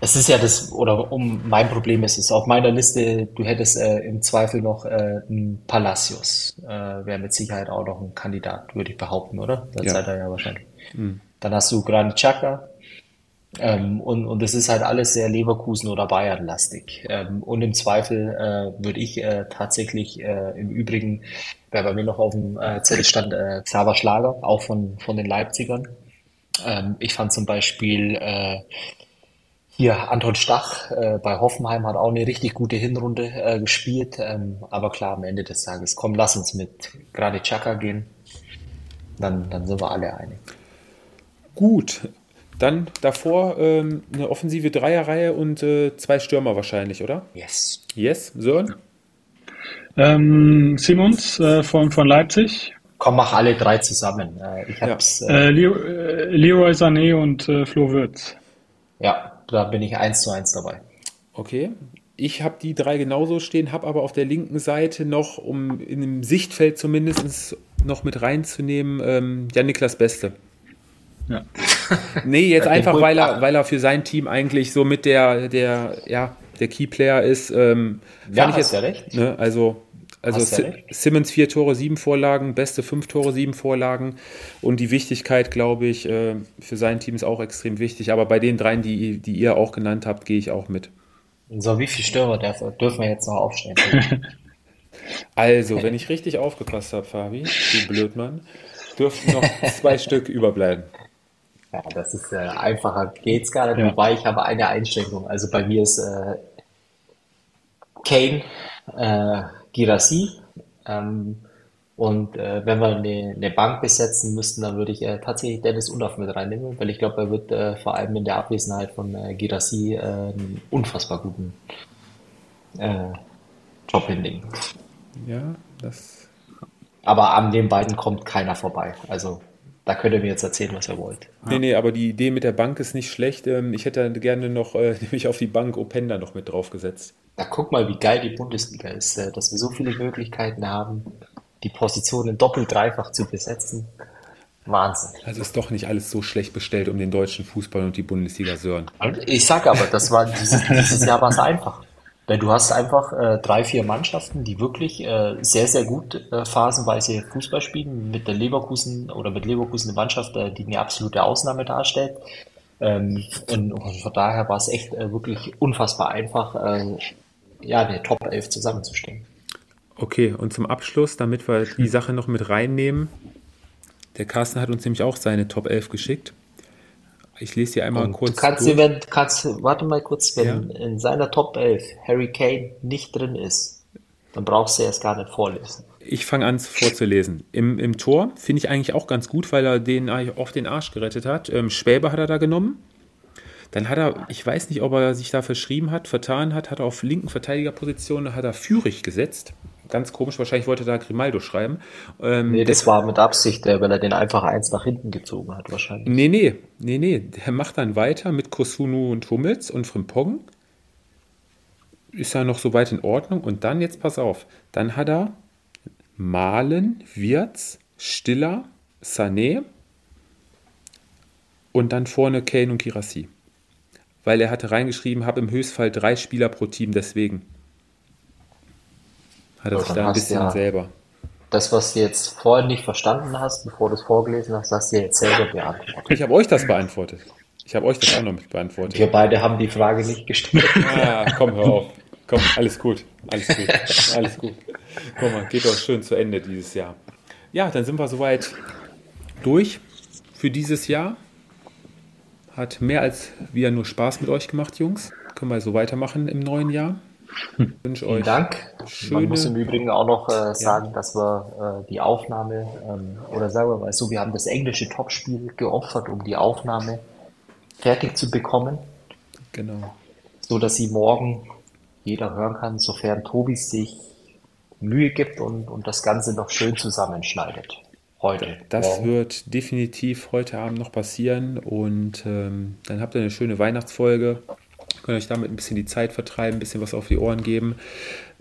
es ist ja das, oder um mein Problem ist es, auf meiner Liste, du hättest äh, im Zweifel noch äh, einen Palacios. Äh, Wäre mit Sicherheit auch noch ein Kandidat, würde ich behaupten, oder? Das ja. seid ihr ja wahrscheinlich. Mhm. Dann hast du Granit Xhaka, ähm, und, und das ist halt alles sehr Leverkusen- oder Bayern-lastig. Ähm, und im Zweifel äh, würde ich äh, tatsächlich äh, im Übrigen, wer bei mir noch auf dem äh, Zettel stand, äh, Xaver Schlager, auch von, von den Leipzigern. Ähm, ich fand zum Beispiel äh, hier Anton Stach äh, bei Hoffenheim hat auch eine richtig gute Hinrunde äh, gespielt. Ähm, aber klar, am Ende des Tages, komm, lass uns mit Granit Xhaka gehen. Dann, dann sind wir alle einig. Gut, dann davor ähm, eine offensive Dreierreihe und äh, zwei Stürmer wahrscheinlich, oder? Yes. Yes, Sören? Ähm, Simons äh, von, von Leipzig. Komm, mach alle drei zusammen. Äh, ich hab's, ja. Äh, Leo, äh, Leroy Sané und äh, Flo Würz. Ja, da bin ich eins zu eins dabei. Okay. Ich habe die drei genauso stehen, habe aber auf der linken Seite noch, um in dem Sichtfeld zumindest noch mit reinzunehmen, ähm, ja, Niklas Beste. Ja. Nee, jetzt einfach, weil er, weil er für sein Team eigentlich so mit der, der, ja, der Keyplayer ist. Ähm, ja, ich jetzt, ja recht. Ne, also, also ja Simmons vier Tore, sieben Vorlagen, beste fünf Tore, sieben Vorlagen. Und die Wichtigkeit, glaube ich, äh, für sein Team ist auch extrem wichtig. Aber bei den dreien, die, die ihr auch genannt habt, gehe ich auch mit. So, wie viele Stürmer dürfen wir jetzt noch aufstellen? also, wenn ich richtig aufgepasst habe, Fabi, du Blödmann, dürften noch zwei Stück überbleiben. Ja, das ist äh, einfacher geht's gar nicht, ja. wobei ich habe eine Einschränkung. Also bei mir ist äh, Kane, äh, Girassi. Ähm, und äh, wenn wir eine, eine Bank besetzen müssten, dann würde ich äh, tatsächlich Dennis Undaff mit reinnehmen, weil ich glaube, er wird äh, vor allem in der Abwesenheit von äh, Girassi äh, einen unfassbar guten äh, Job hinlegen. Ja, das. Aber an den beiden kommt keiner vorbei. Also da könnt ihr mir jetzt erzählen, was ihr wollt. Nee, nee, aber die Idee mit der Bank ist nicht schlecht. Ähm, ich hätte gerne noch, äh, nämlich auf die Bank Openda noch mit draufgesetzt. Da guck mal, wie geil die Bundesliga ist, äh, dass wir so viele Möglichkeiten haben, die Positionen doppelt, dreifach zu besetzen. Wahnsinn. Also ist doch nicht alles so schlecht bestellt um den deutschen Fußball und die Bundesliga Sören. Ich sage aber, das war dieses, dieses Jahr war es einfach. Weil du hast einfach äh, drei, vier Mannschaften, die wirklich äh, sehr, sehr gut äh, phasenweise Fußball spielen. Mit der Leverkusen oder mit Leverkusen eine Mannschaft, äh, die eine absolute Ausnahme darstellt. Ähm, und, und von daher war es echt äh, wirklich unfassbar einfach, äh, ja, eine Top 11 zusammenzustellen. Okay, und zum Abschluss, damit wir die Sache noch mit reinnehmen, der Carsten hat uns nämlich auch seine Top 11 geschickt. Ich lese hier einmal Und kurz. du kannst, dir, wenn, kannst, warte mal kurz, wenn Ja. in seiner Top 11 Harry Kane nicht drin ist, dann brauchst du erst gar nicht vorlesen. Ich fange an vorzulesen. Im, im Tor finde ich eigentlich auch ganz gut, weil er den eigentlich auf den Arsch gerettet hat. Ähm, Schwäbe hat er da genommen. Dann hat er, ich weiß nicht, ob er sich da verschrieben hat, vertan hat, hat er auf linken Verteidigerposition, hat er Führig gesetzt. Ganz komisch, wahrscheinlich wollte er da Grimaldo schreiben. Ähm, Nee, das war mit Absicht, äh, weil er den einfach eins nach hinten gezogen hat, wahrscheinlich. Nee, nee, nee, nee. Der macht dann weiter mit Kosunu und Hummels und Frimpong. Ist ja noch soweit in Ordnung. Und dann, jetzt pass auf, dann hat er Malen, Wirtz, Stiller, Sané und dann vorne Kane und Kirassi. Weil er hatte reingeschrieben, habe im Höchstfall drei Spieler pro Team, deswegen. Hat er Ja, sich da ein bisschen ja- selber. Das, was du jetzt vorhin nicht verstanden hast, bevor du es vorgelesen hast, hast du jetzt selber beantwortet. Ich habe euch das beantwortet. Ich habe euch das auch noch mit beantwortet. Wir beide haben die Frage nicht gestellt. Ah, komm, hör auf. Komm, alles gut. Alles gut. Alles gut. Guck mal, geht doch schön zu Ende dieses Jahr. Ja, dann sind wir soweit durch für dieses Jahr. Hat mehr als wieder nur Spaß mit euch gemacht, Jungs. Können wir so weitermachen im neuen Jahr. Ich wünsche Vielen euch Dank. schöne- Man muss im Übrigen auch noch äh, sagen, dass wir äh, die Aufnahme, ähm, oder sagen wir mal so, wir haben das englische Topspiel geopfert, um die Aufnahme fertig zu bekommen, Genau. so dass sie morgen jeder hören kann, sofern Tobi sich Mühe gibt und, und das Ganze noch schön zusammenschneidet. Heute. Das Morgen. wird definitiv heute Abend noch passieren und ähm, dann habt ihr eine schöne Weihnachtsfolge. Könnt euch damit ein bisschen die Zeit vertreiben, ein bisschen was auf die Ohren geben.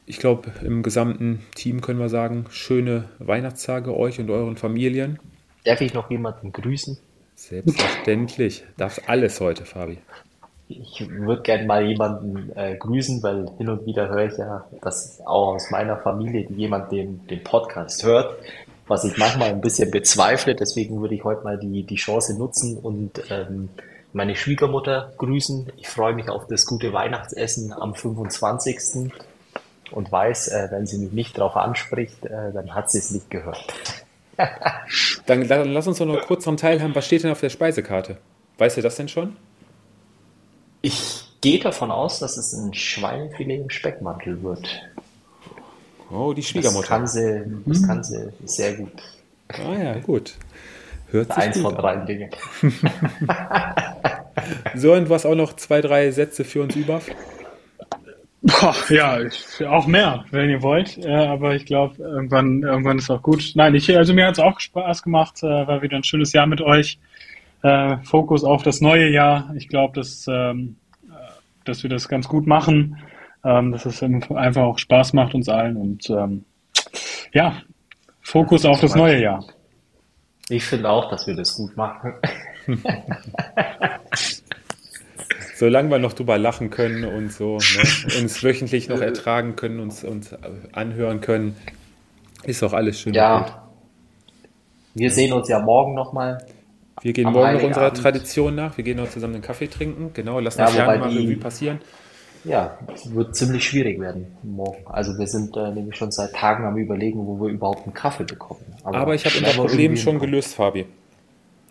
Ich glaube, im gesamten Team können wir sagen, schöne Weihnachtstage euch und euren Familien. Darf ich noch jemanden grüßen? Selbstverständlich. Darfst alles heute, Fabi. Ich würde gerne mal jemanden äh, grüßen, weil hin und wieder höre ich ja, dass auch aus meiner Familie jemand den, den Podcast hört, was ich manchmal ein bisschen bezweifle. Deswegen würde ich heute mal die, die Chance nutzen und ähm, meine Schwiegermutter grüßen. Ich freue mich auf das gute Weihnachtsessen am 25. und weiß, äh, wenn sie mich nicht darauf anspricht, äh, dann hat sie es nicht gehört. Dann, dann lass uns doch noch kurz daran teilhaben. Was steht denn auf der Speisekarte? Weißt du das denn schon? Ich gehe davon aus, dass es ein Schweinefilet im Speckmantel wird. Oh, die Das Schwiegermutter. kann sie, das kann sie sehr gut. Ah ja, gut. Hört sich Eins gut von an. drei Dingen. So, und was auch noch zwei, drei Sätze für uns über? Boah, ja, ich- auch mehr, wenn ihr wollt. Äh, aber ich glaube, irgendwann, irgendwann ist auch gut. Nein, ich, also mir hat es auch Spaß gemacht. Äh, war wieder ein schönes Jahr mit euch. Äh, Fokus auf das neue Jahr. Ich glaube, dass, ähm, äh, dass wir das ganz gut machen. Ähm, dass es einfach auch Spaß macht uns allen. Und ähm, ja, Fokus auf das neue Jahr. Ich finde auch, dass wir das gut machen. Solange wir noch drüber lachen können und so, ne, uns wöchentlich noch ertragen können, uns, uns anhören können, ist auch alles schön. und gut. Ja, wir sehen uns ja morgen nochmal. Wir gehen morgen noch unserer. Tradition nach. Wir gehen noch zusammen einen Kaffee trinken. Genau, lassen Ja, das Jahr mal Revue passieren. Ja, es wird ziemlich schwierig werden morgen. Also wir sind äh, nämlich schon seit Tagen am überlegen, wo wir überhaupt einen Kaffee bekommen. Aber ich habe unser Problem schon gelöst, Fabi.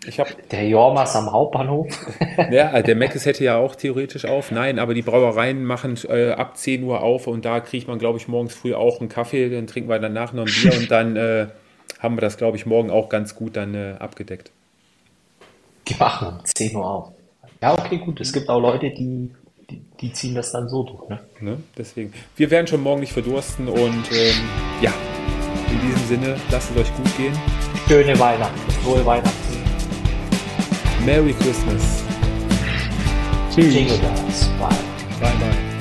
Ich habe, Der Jormas am Hauptbahnhof. ja, der Meckes hätte ja auch theoretisch auf. Nein, aber die Brauereien machen äh, ab 10 Uhr auf und da kriegt man, glaube ich, morgens früh auch einen Kaffee. Dann trinken wir danach noch ein Bier und dann äh, haben wir das, glaube ich, morgen auch ganz gut dann äh, abgedeckt. Die machen um 10 Uhr auf. Ja, okay, gut. Es gibt auch Leute, die, die, die ziehen das dann so durch. Ne? Ne? Deswegen. Wir werden schon morgen nicht verdursten und ähm, ja, in diesem Sinne, lasst es euch gut gehen. Schöne Weihnachten, frohe Weihnachten. Merry Christmas. Tschüss. Jingle Bells. Bye. Bye bye.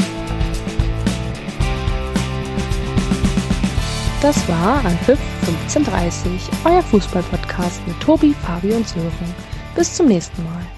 Das war Anpfiff 1530, euer Fußballpodcast mit Tobi, Fabi und Sören. Bis zum nächsten Mal.